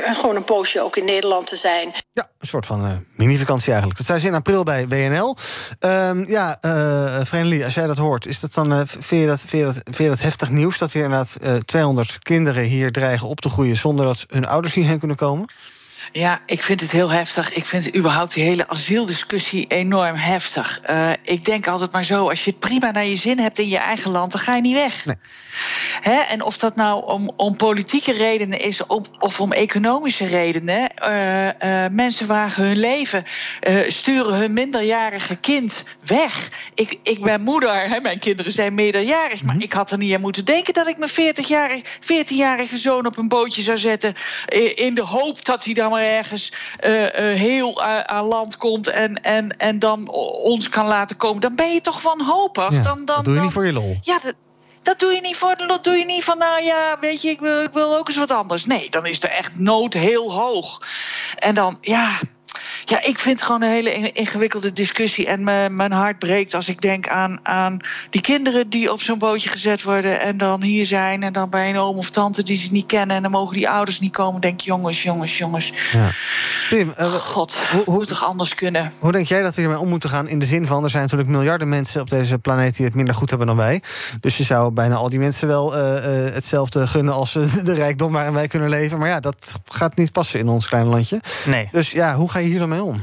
en gewoon een poosje ook in Nederland te zijn. Ja, een soort van uh, mini-vakantie eigenlijk. Dat zei ze in april bij WNL. Um, ja, uh, als jij dat hoort, is dat dan, vind, je dat, vind, dat, dat heftig nieuws dat hier inderdaad 200 kinderen hier dreigen op te groeien zonder dat hun ouders hierheen kunnen komen? Ja, ik vind het heel heftig. Ik vind überhaupt die hele asieldiscussie enorm heftig. Uh, ik denk altijd maar zo: als je het prima naar je zin hebt in je eigen land, dan ga je niet weg. Nee. Hè? En of dat nou om, om politieke redenen is of, of om economische redenen. Uh, uh, mensen wagen hun leven, sturen hun minderjarige kind weg. Ik, ik ben moeder, hè? mijn kinderen zijn meerderjarig, maar ik had er niet aan moeten denken dat ik mijn 40-jarige 14 zoon op een bootje zou zetten. in de hoop dat hij dan ergens uh, uh, heel aan land komt en, en, en dan ons kan laten komen, dan ben je toch wanhopig. Ja, dan, dan, dat doe je dan, niet voor je lol. Ja, dat, dat doe je niet voor dat doe je niet van, nou ja, weet je, ik wil, ik wil ook eens wat anders. Nee, dan is de echt nood heel hoog. En dan, ja, ja, ik vind het gewoon een hele ingewikkelde discussie. En me, mijn hart breekt als ik denk aan, aan die kinderen die op zo'n bootje gezet worden. En dan hier zijn. En dan bij een oom of tante die ze niet kennen. En dan mogen die ouders niet komen. Denk jongens, jongens, jongens. Ja. Pim, uh, God, hoe, hoe moet toch anders kunnen? Hoe denk jij dat we hiermee om moeten gaan? In de zin van, er zijn natuurlijk miljarden mensen op deze planeet die het minder goed hebben dan wij. Dus je zou bijna al die mensen wel uh, uh, hetzelfde gunnen als <laughs> de rijkdom waarin wij kunnen leven. Maar ja, dat gaat niet passen in ons kleine landje. Nee. Dus ja, hoe ga je hier dan mee om?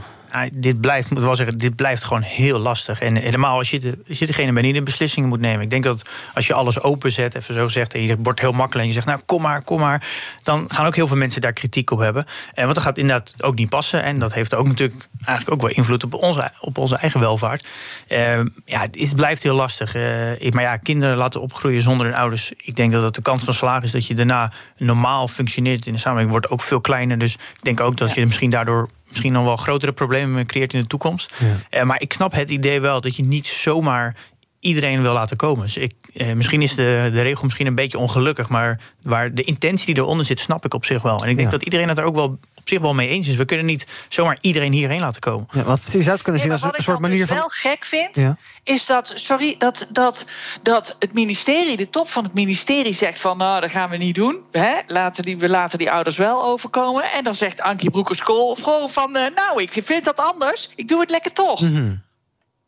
Dit blijft, moet wel zeggen, dit blijft gewoon heel lastig. En helemaal als je, de, als je degene bent die de beslissingen moet nemen. Ik denk dat als je alles openzet, even zo gezegd, en je wordt heel makkelijk en je zegt, nou kom maar, kom maar. Dan gaan ook heel veel mensen daar kritiek op hebben. En want dat gaat inderdaad ook niet passen. En dat heeft ook natuurlijk eigenlijk ook wel invloed op onze, op onze eigen welvaart. Uh, ja, het blijft heel lastig. Uh, maar ja, kinderen laten opgroeien zonder hun ouders. Ik denk dat het de kans van slagen is dat je daarna normaal functioneert in de samenleving, wordt ook veel kleiner. Dus ik denk ook dat je misschien daardoor misschien nog wel grotere problemen creëert in de toekomst. Ja. Uh, maar ik snap het idee wel dat je niet zomaar iedereen wil laten komen. Dus ik, uh, misschien is de, de regel misschien een beetje ongelukkig, maar waar de intentie die eronder zit, snap ik op zich wel. En ik denk ja. dat iedereen het er ook wel op zich wel mee eens is. We kunnen niet zomaar iedereen hierheen laten komen. Ja, wat je zou het kunnen zien nee, als een soort manier dus van. Wat ik wel gek vind, ja. is dat, sorry, dat, dat, dat het ministerie, de top van het ministerie zegt van, nou, dat gaan we niet doen. Hè? Laten die, we laten die ouders wel overkomen. En dan zegt Ankie Broekers-Kool van, uh, nou, ik vind dat anders. Ik doe het lekker toch. Mhm. Mm -hmm.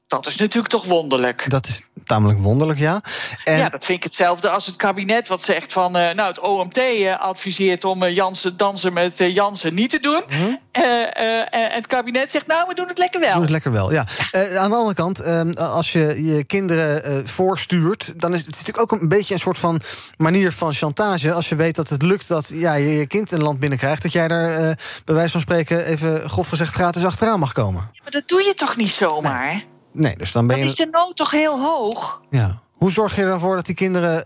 Dat is natuurlijk toch wonderlijk. Dat is tamelijk wonderlijk, ja. En... Ja, dat vind ik hetzelfde als het kabinet wat zegt van... Uh, nou, het OMT uh, adviseert om uh, Jansen dansen met Jansen niet te doen. Mhm. Mm -hmm. en het kabinet zegt, nou, we doen het lekker wel. Doen het lekker wel, ja. aan de andere kant, ehm, als je je kinderen voorstuurt... dan is het natuurlijk ook een beetje een soort van manier van chantage... als je weet dat het lukt dat ja, je je kind een land binnenkrijgt... dat jij daar bij wijze van spreken even grof gezegd gratis achteraan mag komen. Maar dat doe je toch niet zomaar? Nee. Nee, dus dan ben dan je. is de nood toch heel hoog? Ja. Hoe zorg je ervoor dat die kinderen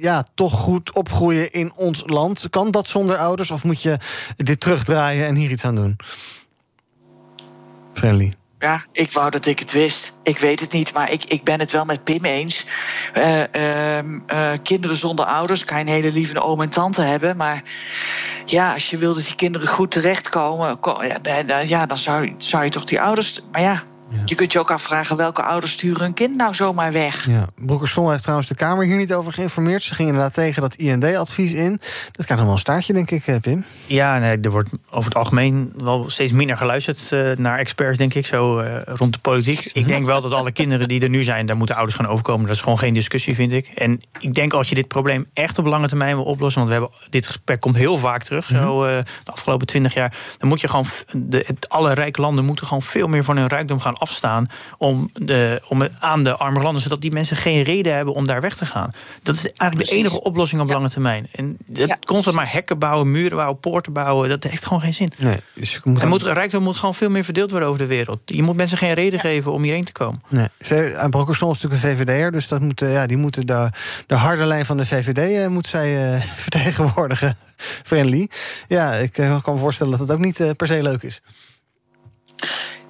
ja, toch goed opgroeien in ons land? Kan dat zonder ouders of moet je dit terugdraaien en hier iets aan doen? Friendly. Ja, ik wou dat ik het wist. Ik weet het niet, maar ik, ik ben het wel met Pim eens. Uh, uh, kinderen zonder ouders kan je een hele lieve oom en tante hebben. Maar ja, als je wil dat die kinderen goed terechtkomen... ja, ja dan zou, zou je toch die ouders... Maar ja, je kunt je ook afvragen welke ouders sturen hun kind nou zomaar weg. Ja. Broekerson heeft trouwens de Kamer hier niet over geïnformeerd. Ze ging inderdaad tegen dat IND-advies in. Dat krijgt nog wel een staartje, denk ik, eh, Pim. Ja, nee, er wordt over het algemeen wel steeds minder geluisterd uh, naar experts, denk ik, zo uh, rond de politiek. Ik denk wel dat alle kinderen die er nu zijn, daar moeten ouders gaan overkomen. Dat is gewoon geen discussie, vind ik. En ik denk als je dit probleem echt op lange termijn wil oplossen, want we hebben, dit gesprek komt heel vaak terug, zo uh, de afgelopen twintig jaar, dan moet je gewoon, de, het, alle rijke landen moeten gewoon veel meer van hun rijkdom gaan afstaan om, de, om aan de arme landen, zodat die mensen geen reden hebben om daar weg te gaan. Dat is eigenlijk de enige oplossing op lange termijn. En dat ja. constant maar hekken bouwen, muren bouwen, poorten bouwen, dat heeft gewoon geen zin. Nee, dus je moet, moet rijkdom moet gewoon veel meer verdeeld worden over de wereld. Je moet mensen geen reden geven om hierheen te komen. Nee. Brokkersson is natuurlijk een VVD'er, dus dat moet, ja, die moeten de, de harde lijn van de VVD uh, moet zij uh, <laughs> vertegenwoordigen. Friendly. Ja, ik kan me voorstellen dat het ook niet uh, per se leuk is.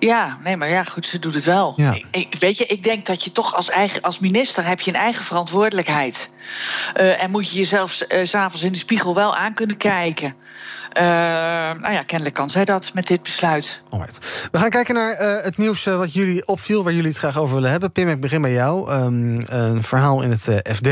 Ja, nee, maar ja, goed, ze doet het wel. Ja. Ik, weet je, ik denk dat je toch als, eigen, als minister heb je een eigen verantwoordelijkheid. Uh, en moet je jezelf uh, s'avonds in de spiegel wel aan kunnen kijken. Uh, nou ja, kennelijk kan zij dat met dit besluit. We gaan kijken naar uh, het nieuws uh, wat jullie opviel, waar jullie het graag over willen hebben. Pim, ik begin bij jou. Um, een verhaal in het FD.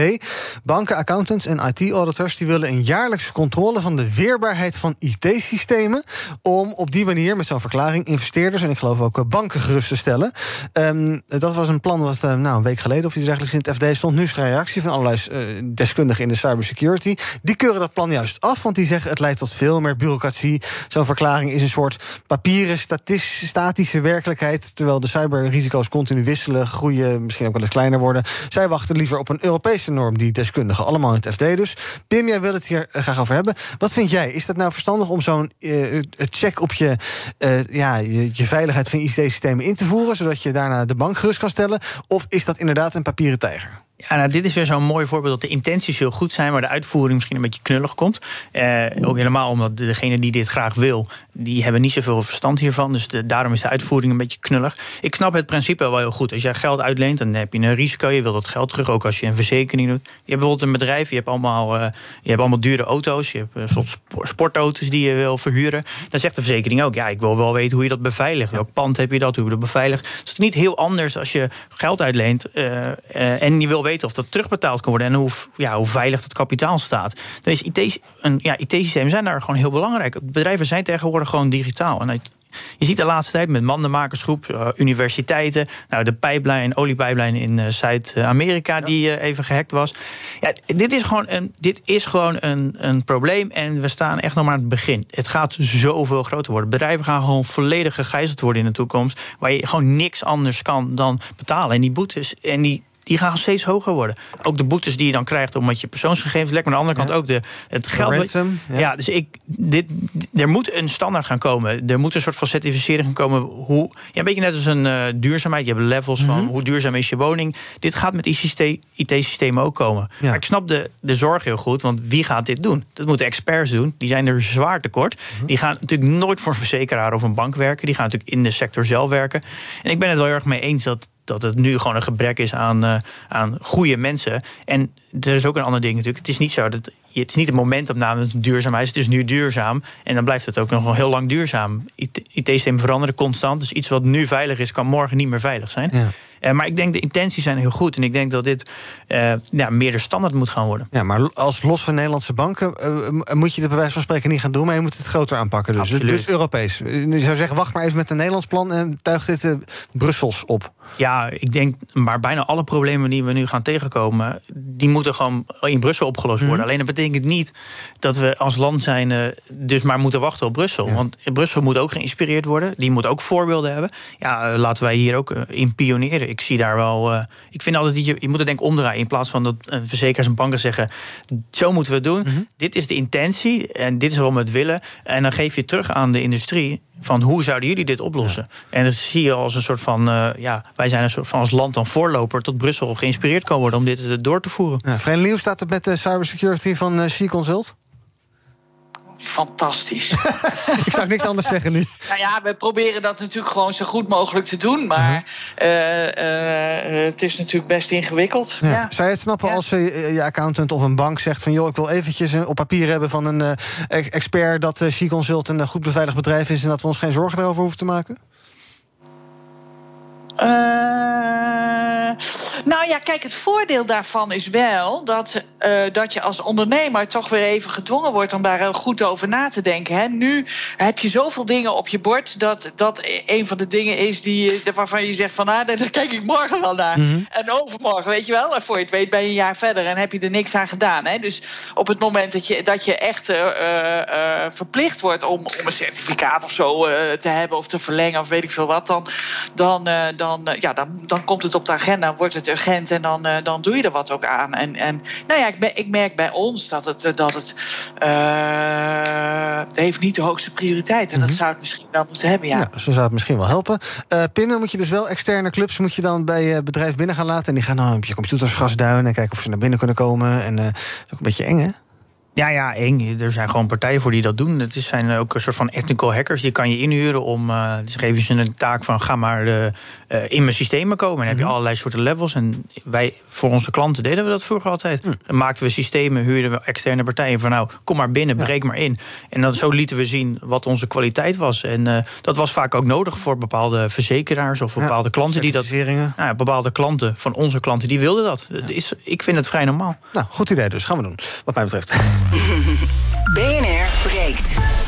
Banken, accountants en IT-auditors willen een jaarlijkse controle van de weerbaarheid van IT-systemen. Om op die manier met zo'n verklaring investeerders en ik geloof ook banken gerust te stellen. Um, dat was een plan wat nou, een week geleden of iets dergelijks in het FD stond. Nu is er een reactie van allerlei deskundigen in de cybersecurity. Die keuren dat plan juist af, want die zeggen het leidt tot veel meer bureaucratie. Zo'n verklaring is een soort papieren statische werkelijkheid. Terwijl de cyberrisico's continu wisselen, groeien, misschien ook wel eens kleiner worden. Zij wachten liever op een Europese norm, die deskundigen. Allemaal in het FD dus. Pim, jij wil het hier eh, graag over hebben. Wat vind jij? Is dat nou verstandig om zo'n uh, check op je, uh, ja, je, veiligheid van IT-systemen in te voeren, zodat je daarna de bank gerust kan stellen? Of is dat inderdaad een papieren tijger? Ja, nou, dit is weer zo'n mooi voorbeeld dat de intenties heel goed zijn, maar de uitvoering misschien een beetje knullig komt. Eh, ook helemaal omdat degene die dit graag wil, die hebben niet zoveel verstand hiervan. Dus daarom is de uitvoering een beetje knullig. Ik snap het principe wel heel goed. Als jij geld uitleent, dan heb je een risico. Je wilt dat geld terug, ook als je een verzekering doet. Je hebt bijvoorbeeld een bedrijf, je hebt allemaal, uh, je hebt allemaal dure auto's. Je hebt een soort sportauto's die je wil verhuren. Dan zegt de verzekering ook, ja, ik wil wel weten hoe je dat beveiligt. Welk pand heb je dat, hoe je dat beveiligt. Het is niet heel anders als je geld uitleent uh, en je wil weten of dat terugbetaald kan worden en hoe, ja, hoe veilig het kapitaal staat. Dan is IT, een, ja, IT-systemen zijn daar gewoon heel belangrijk. Bedrijven zijn tegenwoordig gewoon digitaal. En je ziet de laatste tijd met mandenmakersgroep, uh, universiteiten, nou, de pijplijn, oliepijplijn in uh, Zuid-Amerika die uh, even gehackt was. Ja, dit is gewoon, een, dit is gewoon een, een probleem en we staan echt nog maar aan het begin. Het gaat zoveel groter worden. Bedrijven gaan gewoon volledig gegijzeld worden in de toekomst, waar je gewoon niks anders kan dan betalen. En die boetes en die die gaan steeds hoger worden. Ook de boetes die je dan krijgt omdat je persoonsgegevens lekt. Maar aan de andere kant ook de, het geld. Ransom, ja. dus ik, dit, er moet een standaard gaan komen. Er moet een soort van certificering gaan komen. Hoe, ja, een beetje net als een uh, duurzaamheid. Je hebt levels van mhm. hoe duurzaam is je woning. Dit gaat met IT-systemen ook komen. Maar ik snap de, de zorg heel goed. Want wie gaat dit doen? Dat moeten experts doen. Die zijn er zwaar tekort. Mhm. Die gaan natuurlijk nooit voor een verzekeraar of een bank werken. Die gaan natuurlijk in de sector zelf werken. En ik ben het wel erg mee eens dat dat het nu gewoon een gebrek is aan, uh, aan goede mensen. En er is ook een ander ding natuurlijk. Het is niet zo dat het is niet een momentopname dat het duurzaam is. Het is nu duurzaam. En dan blijft het ook nog wel heel lang duurzaam. IT-systemen veranderen constant. Dus iets wat nu veilig is, kan morgen niet meer veilig zijn. Ja. Uh, maar ik denk de intenties zijn heel goed. En ik denk dat dit uh, ja, meer de standaard moet gaan worden. Ja, maar als los van Nederlandse banken uh, moet je het bij wijze van spreken niet gaan doen. Maar je moet het groter aanpakken. Dus, dus, dus Europees. Je zou zeggen, wacht maar even met een Nederlands plan en tuig dit Brussels op. Ja, ik denk, maar bijna alle problemen die we nu gaan tegenkomen, die moeten gewoon in Brussel opgelost worden. Mhm. Alleen dat betekent niet dat we als land zijn, dus maar moeten wachten op Brussel. Want Brussel moet ook geïnspireerd worden. Die moet ook voorbeelden hebben. Ja, laten wij hier ook in pioneren. Ik zie daar wel. Uh, ik vind altijd dat je, je moet het denk omdraaien. In plaats van dat uh, verzekeraars en banken zeggen: zo moeten we het doen. Mhm. Dit is de intentie en dit is waarom we het willen. En dan geef je terug aan de industrie van hoe zouden jullie dit oplossen? En dat zie je als een soort van, uh, ja, wij zijn een soort van als land dan voorloper tot Brussel geïnspireerd kan worden om dit door te voeren. Ja, Nieuw staat het met de cybersecurity van uh, Consult? Fantastisch. <laughs> ik zou niks anders zeggen nu. Nou ja, we proberen dat natuurlijk gewoon zo goed mogelijk te doen. Maar uh, het is natuurlijk best ingewikkeld. Ja. Zou je het snappen als je accountant of een bank zegt van... joh, ik wil eventjes op papier hebben van een expert... dat uh, Consult een goed beveiligd bedrijf is... en dat we ons geen zorgen erover hoeven te maken? Uh, nou ja, kijk, het voordeel daarvan is wel dat, uh, dat je als ondernemer toch weer even gedwongen wordt om daar goed over na te denken. Hè. Nu heb je zoveel dingen op je bord dat dat een van de dingen is die, waarvan je zegt van ah, daar kijk ik morgen wel naar. Mm -hmm. En overmorgen, weet je wel. En voor je het weet ben je een jaar verder en heb je er niks aan gedaan. Hè. Dus op het moment dat je, dat je echt uh, verplicht wordt om, om een certificaat of zo te hebben of te verlengen of weet ik veel wat, dan. dan, dan dan, ja, dan, dan komt het op de agenda, wordt het urgent en dan, uh, dan doe je er wat ook aan. En, en nou ja, ik, ben, ik merk bij ons dat het, dat het, uh, het heeft niet de hoogste prioriteit. En mm -hmm. dat zou het misschien wel moeten hebben, ja. ja zo zou het misschien wel helpen. Pim, dan moet je dus wel externe clubs moet je dan bij je bedrijf binnen gaan laten. En die gaan dan op je computers gasduinen en kijken of ze naar binnen kunnen komen. En dat is ook een beetje eng, hè? Ja, ja, eng. Er zijn gewoon partijen voor die dat doen. Het zijn ook een soort van ethical hackers. Die kan je inhuren om. Uh, dus geven ze een taak van: ga maar de, uh, in mijn systemen komen. En dan heb je allerlei soorten levels. En wij, voor onze klanten, deden we dat vroeger altijd. Mm. Dan maakten we systemen, huurden we externe partijen van: nou, kom maar binnen, breek maar in. En dan zo lieten we zien wat onze kwaliteit was. En uh, dat was vaak ook nodig voor bepaalde verzekeraars of bepaalde ja, klanten die dat. Nou, bepaalde klanten van onze klanten die wilden dat. Ja. Is, ik vind het vrij normaal. Nou, goed idee dus. Gaan we doen, wat mij betreft. <laughs> BNR breekt.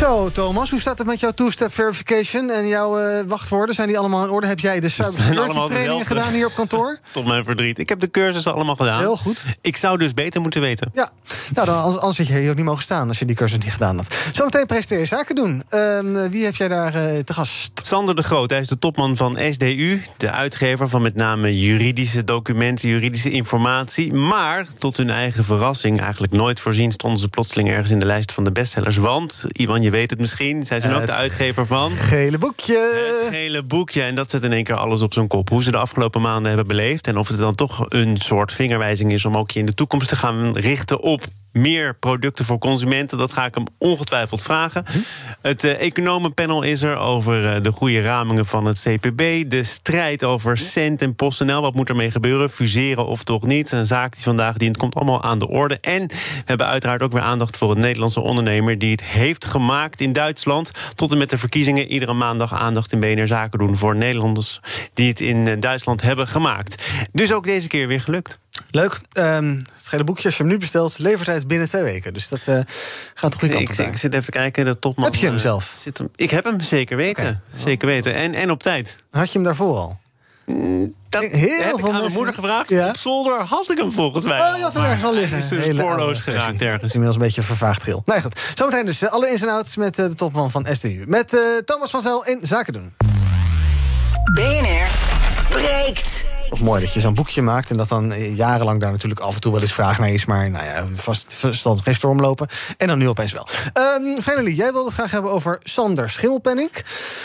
Zo, Thomas, hoe staat het met jouw two-step verification en jouw uh, wachtwoorden? Zijn die allemaal in orde? Heb jij de cybersecurity trainingen gedaan hier op kantoor? <laughs> Tot mijn verdriet. Ik heb de cursussen allemaal gedaan. Heel goed. Ik zou dus beter moeten weten. Ja, nou, dan, anders, had je hier ook niet mogen staan als je die cursus niet gedaan had. Zometeen presenteer je zaken doen. Uh, wie heb jij daar uh, te gast? Sander de Groot, hij is de topman van SDU, de uitgever van met name juridische documenten, juridische informatie. Maar tot hun eigen verrassing, eigenlijk nooit voorzien, stonden ze plotseling ergens in de lijst van de bestsellers. Want, Ivan, je weet het misschien. Zij zijn ook de uitgever van. Gele boekje. Het gele boekje. En dat zet in één keer alles op zijn kop. Hoe ze de afgelopen maanden hebben beleefd. En of het dan toch een soort vingerwijzing is om ook je in de toekomst te gaan richten op meer producten voor consumenten? Dat ga ik hem ongetwijfeld vragen. Hm? Het uh, economenpanel is er over uh, de goede ramingen van het CPB. De strijd over cent en PostNL. Wat moet ermee gebeuren? Fuseren of toch niet? Een zaak die vandaag dient, komt allemaal aan de orde. En we hebben uiteraard ook weer aandacht voor een Nederlandse ondernemer... die het heeft gemaakt in Duitsland. Tot en met de verkiezingen iedere maandag aandacht in BNR Zaken doen... voor Nederlanders die het in uh, Duitsland hebben gemaakt. Dus ook deze keer weer gelukt. Leuk. Um, het gele boekje, als je hem nu bestelt, levertijd binnen twee weken. Dus dat uh, gaat op goede kant ik, ik, zit even te kijken, de topman... Heb je hem uh, zelf? Zit hem, ik heb hem, zeker weten. Okay. Zeker weten. En, en op tijd. Had je hem daarvoor al? Mm, dat Heel heb ik aan mijn moeder gevraagd. Ja? Op zolder had ik hem volgens mij. Oh, je had hem ergens al liggen. Hij is dus spoorloos geraakt ergens. Inmiddels een beetje vervaagd geel. Nou goed, zometeen dus alle ins en outs met de topman van SDU. Met uh, Thomas van Zel in Zaken doen. BNR breekt. Nog mooi dat je zo'n boekje maakt en dat dan jarenlang daar natuurlijk af en toe wel eens vraag naar is. Maar nou ja, vast verstand geen storm lopen. En dan nu opeens wel. Um, Finally, jij wilde het graag hebben over Sander Schimmelpenning.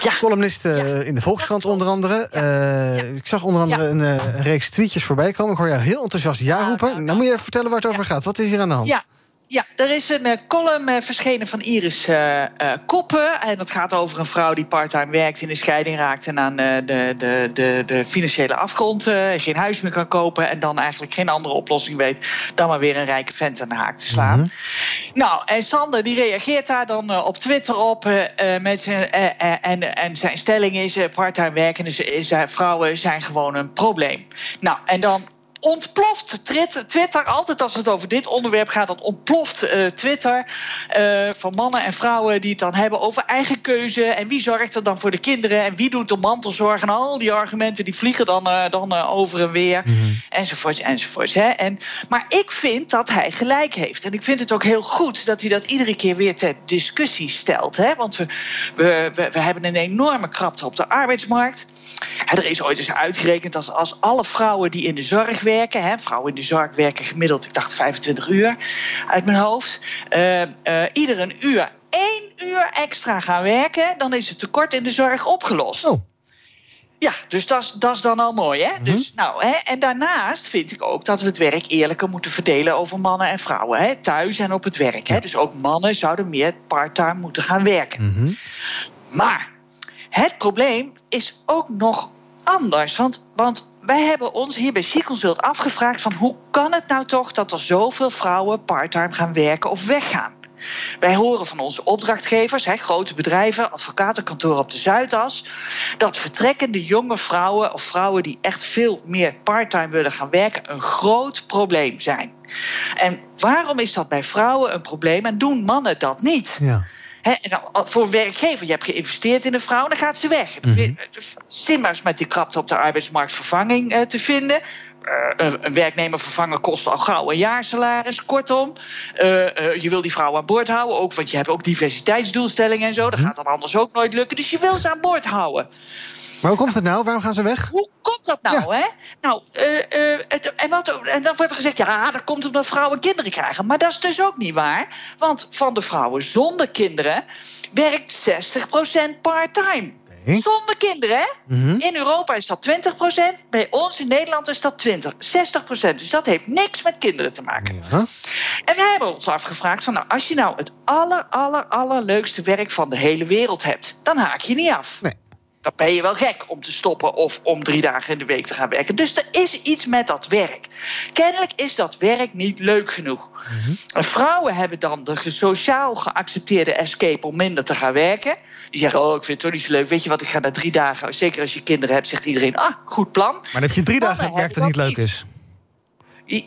Ja. Columnist uh, ja. in de Volkskrant onder andere. Uh, ik zag onder andere een, uh, reeks tweetjes voorbij komen. Ik hoor jou heel enthousiast ja roepen. Nou moet je even vertellen waar het over gaat. Wat is hier aan de hand? Ja. Ja, er is een uh, column uh, verschenen van Iris uh, Koppen. En dat gaat over een vrouw die parttime werkt, in de scheiding raakt en aan de, de, de, de financiële afgrond geen huis meer kan kopen. En dan eigenlijk geen andere oplossing weet dan maar weer een rijke vent aan de haak te slaan. -hmm. Nou, en Sander die reageert daar dan op Twitter op. met zijn, en, en zijn stelling is: parttime werken en vrouwen zijn gewoon een probleem. Nou, en dan ontploft Twitter. Altijd als het over dit onderwerp gaat, dan ontploft uh, Twitter. Uh, van mannen en vrouwen die het dan hebben over eigen keuze. En wie zorgt er dan voor de kinderen? En wie doet de mantelzorg? En al die argumenten die vliegen dan, uh, dan over en weer. Mm -hmm. Enzovoorts, enzovoorts. Hè? En, maar ik vind dat hij gelijk heeft. En ik vind het ook heel goed dat hij dat iedere keer weer ter discussie stelt. Hè? Want we, we, we, we hebben een enorme krapte op de arbeidsmarkt. En er is ooit eens uitgerekend als, als alle vrouwen die in de zorg werken, hè, vrouwen in de zorg werken gemiddeld, ik dacht 25 uur uit mijn hoofd, uh, uh, ieder een uur, één uur extra gaan werken, dan is het tekort in de zorg opgelost. Oh. Ja, dus dat is dan al mooi. Hè? dus, nou, hè? En daarnaast vind ik ook dat we het werk eerlijker moeten verdelen over mannen en vrouwen. Hè? Thuis en op het werk. Hè? Dus ook mannen zouden meer parttime moeten gaan werken. Maar het probleem is ook nog anders. Want, want wij hebben ons hier bij Consult afgevraagd: van hoe kan het nou toch dat er zoveel vrouwen parttime gaan werken of weggaan? Wij horen van onze opdrachtgevers, hè, grote bedrijven, advocatenkantoren op de Zuidas, dat vertrekkende jonge vrouwen of vrouwen die echt veel meer parttime willen gaan werken, een groot probleem zijn. En waarom is dat bij vrouwen een probleem en doen mannen dat niet? Ja. en dan, voor een werkgever, je hebt geïnvesteerd in een vrouw, dan gaat ze weg. Mm -hmm. met die krapte op de arbeidsmarkt vervanging uh, te vinden. Uh, een werknemer vervangen kost al gauw een jaarsalaris. Kortom, uh, uh, je wil die vrouw aan boord houden. Ook, want je hebt ook diversiteitsdoelstellingen en zo. Dat gaat dan anders ook nooit lukken. Dus je wil ze aan boord houden. Maar hoe komt het nou? Waarom gaan ze weg? Hoe komt dat nou? Hè? nou het, en, wat, en dan wordt er gezegd: ja, dat komt omdat vrouwen kinderen krijgen. Maar dat is dus ook niet waar. Want van de vrouwen zonder kinderen werkt 60% part-time. Zonder kinderen, hè? Mhm. In Europa is dat 20%. Bij ons in Nederland is dat 20, 60%. Dus dat heeft niks met kinderen te maken. Ja. En wij hebben ons afgevraagd: van, nou, als je nou het aller, aller, allerleukste werk van de hele wereld hebt, dan haak je niet af. Nee. Dan ben je wel gek om te stoppen of om drie dagen in de week te gaan werken. Dus er is iets met dat werk. Kennelijk is dat werk niet leuk genoeg. Mhm. En vrouwen hebben dan de sociaal geaccepteerde escape om minder te gaan werken. Die zeggen, oh, ik vind het toch niet zo leuk. Weet je wat, ik ga na drie dagen... Zeker als je kinderen hebt, zegt iedereen, ah, goed plan. Maar dan heb je drie dagen werk dat niet leuk is.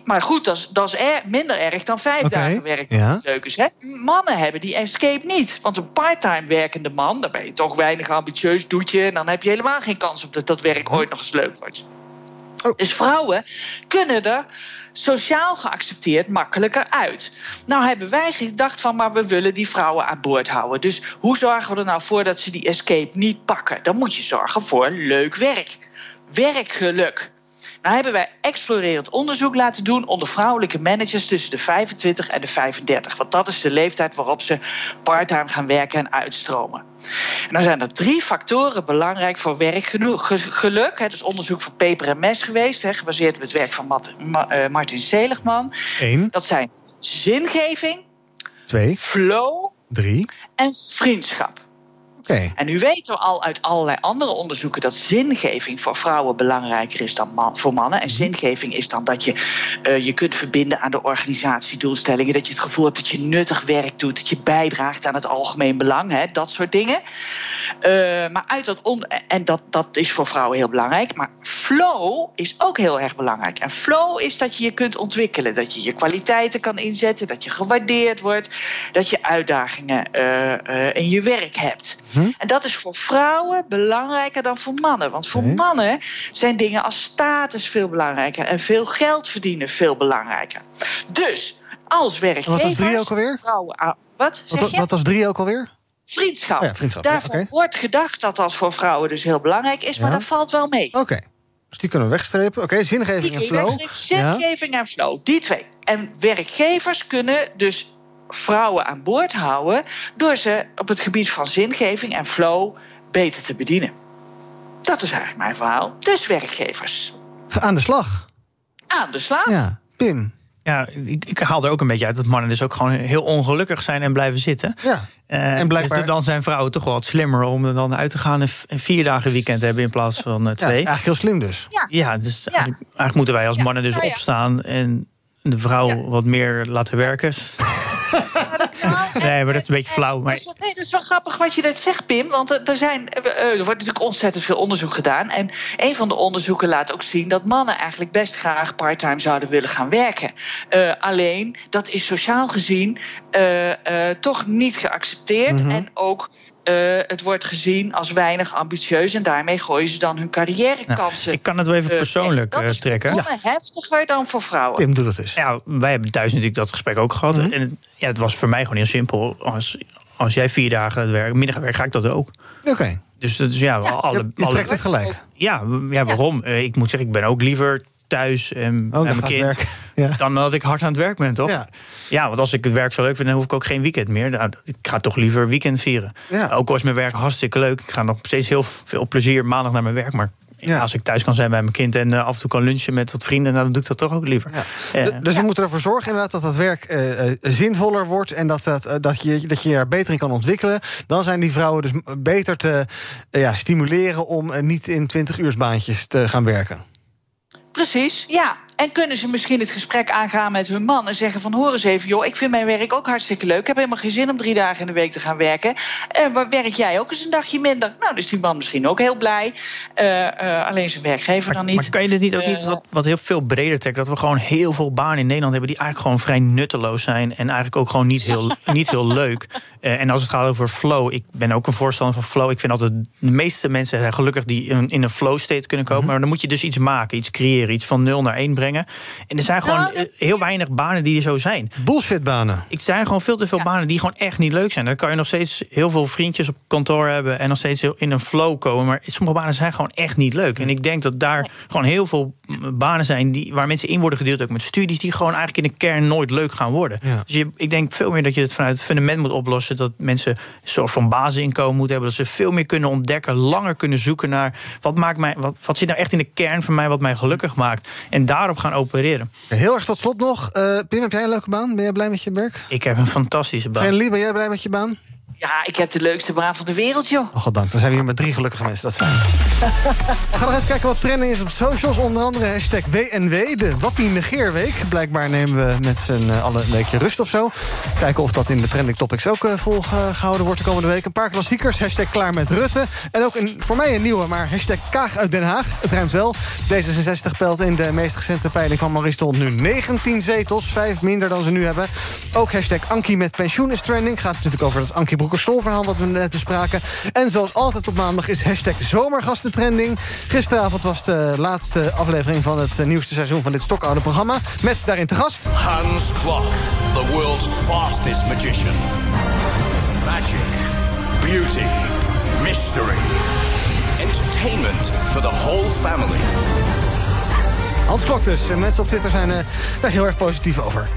Maar goed, dat is, dat is er, minder erg dan vijf dagen werk dat leuk is. Hè? Mannen hebben die escape niet. Want een parttime werkende man, dan ben je toch weinig ambitieus, doet je... en dan heb je helemaal geen kans op dat dat werk ooit nog eens leuk wordt. Oh. Dus vrouwen kunnen er sociaal geaccepteerd makkelijker uit. Nou hebben wij gedacht van, maar we willen die vrouwen aan boord houden. Dus hoe zorgen we er nou voor dat ze die escape niet pakken? Dan moet je zorgen voor leuk werk. Werkgeluk. Nou hebben wij explorerend onderzoek laten doen onder vrouwelijke managers tussen de 25 en de 35. Want dat is de leeftijd waarop ze parttime gaan werken en uitstromen. En dan zijn er drie factoren belangrijk voor werkgeluk. Het is onderzoek van Peper en Mes geweest, gebaseerd op het werk van eh, Martin Seligman. Eén. Dat zijn zingeving, twee, flow drie en vriendschap. En nu weten we al uit allerlei andere onderzoeken dat zingeving voor vrouwen belangrijker is dan man, voor mannen. En mhm. zingeving is dan dat je uh, je kunt verbinden aan de organisatiedoelstellingen. Dat je het gevoel hebt dat je nuttig werk doet. Dat je bijdraagt aan het algemeen belang. Hè, dat soort dingen. Uh, maar uit dat on en dat, dat is voor vrouwen heel belangrijk. Maar flow is ook heel erg belangrijk. En flow is dat je je kunt ontwikkelen. Dat je je kwaliteiten kan inzetten. Dat je gewaardeerd wordt. Dat je uitdagingen uh, in je werk hebt. Hm? En dat is voor vrouwen belangrijker dan voor mannen. Want voor mannen zijn dingen als status veel belangrijker en veel geld verdienen veel belangrijker. Dus als werkgever. Wat was drie ook alweer? Vrouwen, wat, zeg wat, wat was drie ook alweer? Vriendschap. Ja, vriendschap. Daarvoor wordt gedacht dat dat voor vrouwen dus heel belangrijk is, maar dat valt wel mee. Oké. Dus die kunnen we wegstrepen. Oké, zingeving en flow. Zingeving en flow, die twee. En werkgevers kunnen dus vrouwen aan boord houden door ze op het gebied van zingeving en flow beter te bedienen. Dat is eigenlijk mijn verhaal. Dus werkgevers. Aan de slag. Aan de slag. Ja, Pim. Ja, ik, ik, haal er ook een beetje uit dat mannen dus ook gewoon heel ongelukkig zijn en blijven zitten. Ja. Uh, en blijkbaar... Dus dan zijn vrouwen toch wel wat slimmer om er dan uit te gaan en een vier dagen weekend te hebben in plaats van uh, twee. Ja, eigenlijk heel slim dus. Ja, ja dus Eigenlijk, eigenlijk, moeten wij als mannen dus opstaan en de vrouw wat meer laten werken. <laughs> nee, maar dat is een beetje flauw. Maar... Nee, dat is wel grappig wat je net zegt, Pim. Want er, zijn, er wordt natuurlijk ontzettend veel onderzoek gedaan. En een van de onderzoeken laat ook zien dat mannen eigenlijk best graag parttime zouden willen gaan werken. Uh, alleen, dat is sociaal gezien uh, uh, toch niet geaccepteerd. Mm -hmm. En ook uh, het wordt gezien als weinig ambitieus en daarmee gooien ze dan hun carrièrekansen. Nou, ik kan het wel even persoonlijk uh, trekken. Dat is heftiger dan voor vrouwen. Pim doet het eens. Ja, wij hebben thuis natuurlijk dat gesprek ook gehad. Mm -hmm. En ja, het was voor mij gewoon heel simpel. Als, als jij vier dagen het werk, middag werk, ga ik dat ook. Oké. Okay. Dus, dus ja, ja, alle, je, je trekt alle, het gelijk. Ja, ja waarom? Ja. Uh, ik moet zeggen, ik ben ook liever thuis en, oh, mijn kind. <laughs> Ja. Dan dat ik hard aan het werk ben, toch? Ja. ja, want als ik het werk zo leuk vind, dan hoef ik ook geen weekend meer. Nou, ik ga toch liever weekend vieren. Ja. Ook al is mijn werk hartstikke leuk. Ik ga nog steeds heel veel plezier maandag naar mijn werk. Maar Ja. Als ik thuis kan zijn bij mijn kind en af en toe kan lunchen met wat vrienden, nou, dan doe ik dat toch ook liever. dus we moeten ervoor zorgen inderdaad dat dat werk zinvoller wordt en dat, dat, dat, je, dat je er beter in kan ontwikkelen. Dan zijn die vrouwen dus beter te ja, stimuleren om niet in 20 uursbaantjes te gaan werken. Precies, ja. En kunnen ze misschien het gesprek aangaan met hun man en zeggen van hoor eens even, joh, ik vind mijn werk ook hartstikke leuk. Ik heb helemaal geen zin om drie dagen in de week te gaan werken. En waar werk jij ook eens een dagje minder? Nou, dus die man misschien ook heel blij. Uh, uh, alleen zijn werkgever dan niet. Maar kan je dit niet ook niet eh, wat, wat heel veel breder trekken? Dat we gewoon heel veel banen in Nederland hebben die eigenlijk gewoon vrij nutteloos zijn. En eigenlijk ook gewoon niet heel, <laughs> niet heel leuk. Uh, en als het gaat over flow, ik ben ook een voorstander van flow. Ik vind altijd de meeste mensen zijn gelukkig die in, in een flow state kunnen komen. Mhm. Maar dan moet je dus iets maken, iets creëren, iets van nul naar één brengen. En er zijn gewoon nou, heel weinig banen die er zo zijn. Bullshitbanen. Ik zijn gewoon veel te veel banen die gewoon echt niet leuk zijn. Dan kan je nog steeds heel veel vriendjes op kantoor hebben en nog steeds in een flow komen. Maar sommige banen zijn gewoon echt niet leuk. En ik denk dat daar gewoon heel veel banen zijn die, waar mensen in worden gedeeld, ook met studies, die gewoon eigenlijk in de kern nooit leuk gaan worden. Dus je, ik denk veel meer dat je het vanuit het fundament moet oplossen. Dat mensen een soort van basisinkomen moeten hebben. Dat ze veel meer kunnen ontdekken, langer kunnen zoeken naar wat maakt mij, wat, wat zit nou echt in de kern van mij, wat mij gelukkig maakt. En daarop gaan opereren. Heel erg tot slot nog. Uh, Pim, heb jij een leuke baan? Ben jij blij met je werk? Ik heb een fantastische baan. Geen ben jij blij met je baan? Ja, ik heb de leukste baan van de wereld, joh. Oh, goddank. Dan zijn we hier met drie gelukkige mensen. Dat is fijn. <laughs> we gaan nog even kijken wat trending is op socials. Onder andere hashtag WNW, de Wappie Negeerweek. Blijkbaar nemen we met z'n uh, allen een weekje rust of zo. Kijken of dat in de trending topics ook uh, volgehouden wordt de komende week. Een paar klassiekers. Hashtag klaar met Rutte. En ook een, voor mij een nieuwe, maar hashtag Kaag uit Den Haag. Het ruimt wel. D66 pelt in de meest recente peiling van Maurice Stond nu 19 zetels. Vijf minder dan ze nu hebben. Ook hashtag Ankie met pensioen is trending. Gaat natuurlijk over dat Ankie Broekerstol-verhaal wat we net bespraken. En zoals altijd op maandag is hashtag zomergasten trending. Gisteravond was de laatste aflevering van het nieuwste seizoen van dit stokoude programma. Met daarin te gast... Hans Klok, the world's fastest magician. Magic, beauty, mystery, entertainment for the whole family. Hans Klok dus. En mensen op Twitter zijn er daar heel erg positief over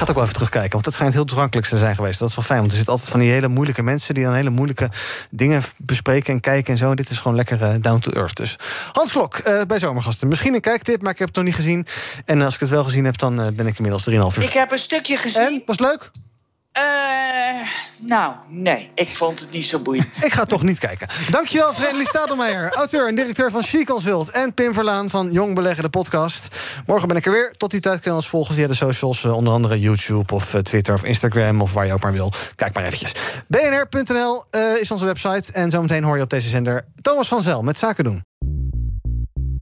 ga het ook wel even terugkijken, want dat schijnt heel toegankelijk te zijn geweest. Dat is wel fijn, want er zitten altijd van die hele moeilijke mensen... die dan hele moeilijke dingen bespreken en kijken en zo. Dit is gewoon lekker uh, down to earth dus. Hans Klok uh, bij Zomergasten. Misschien een kijktip, maar ik heb het nog niet gezien. En als ik het wel gezien heb, dan uh, ben ik inmiddels 3,5 uur. Ik heb een stukje gezien. En? Was leuk? Uh, nou, nee. Ik vond het niet zo boeiend. <laughs> ik ga toch niet kijken. Dankjewel, Vreemdeling Stadelmeijer. <laughs> auteur en directeur van She Consult. En Pim Verlaan van Jong Beleggen, de podcast. Morgen ben ik er weer. Tot die tijd kun je ons volgen via de socials. Uh, onder andere YouTube of uh, Twitter of Instagram of waar je ook maar wil. Kijk maar eventjes. BNR.nl is onze website. En zometeen hoor je op deze zender Thomas van Zel met Zaken doen.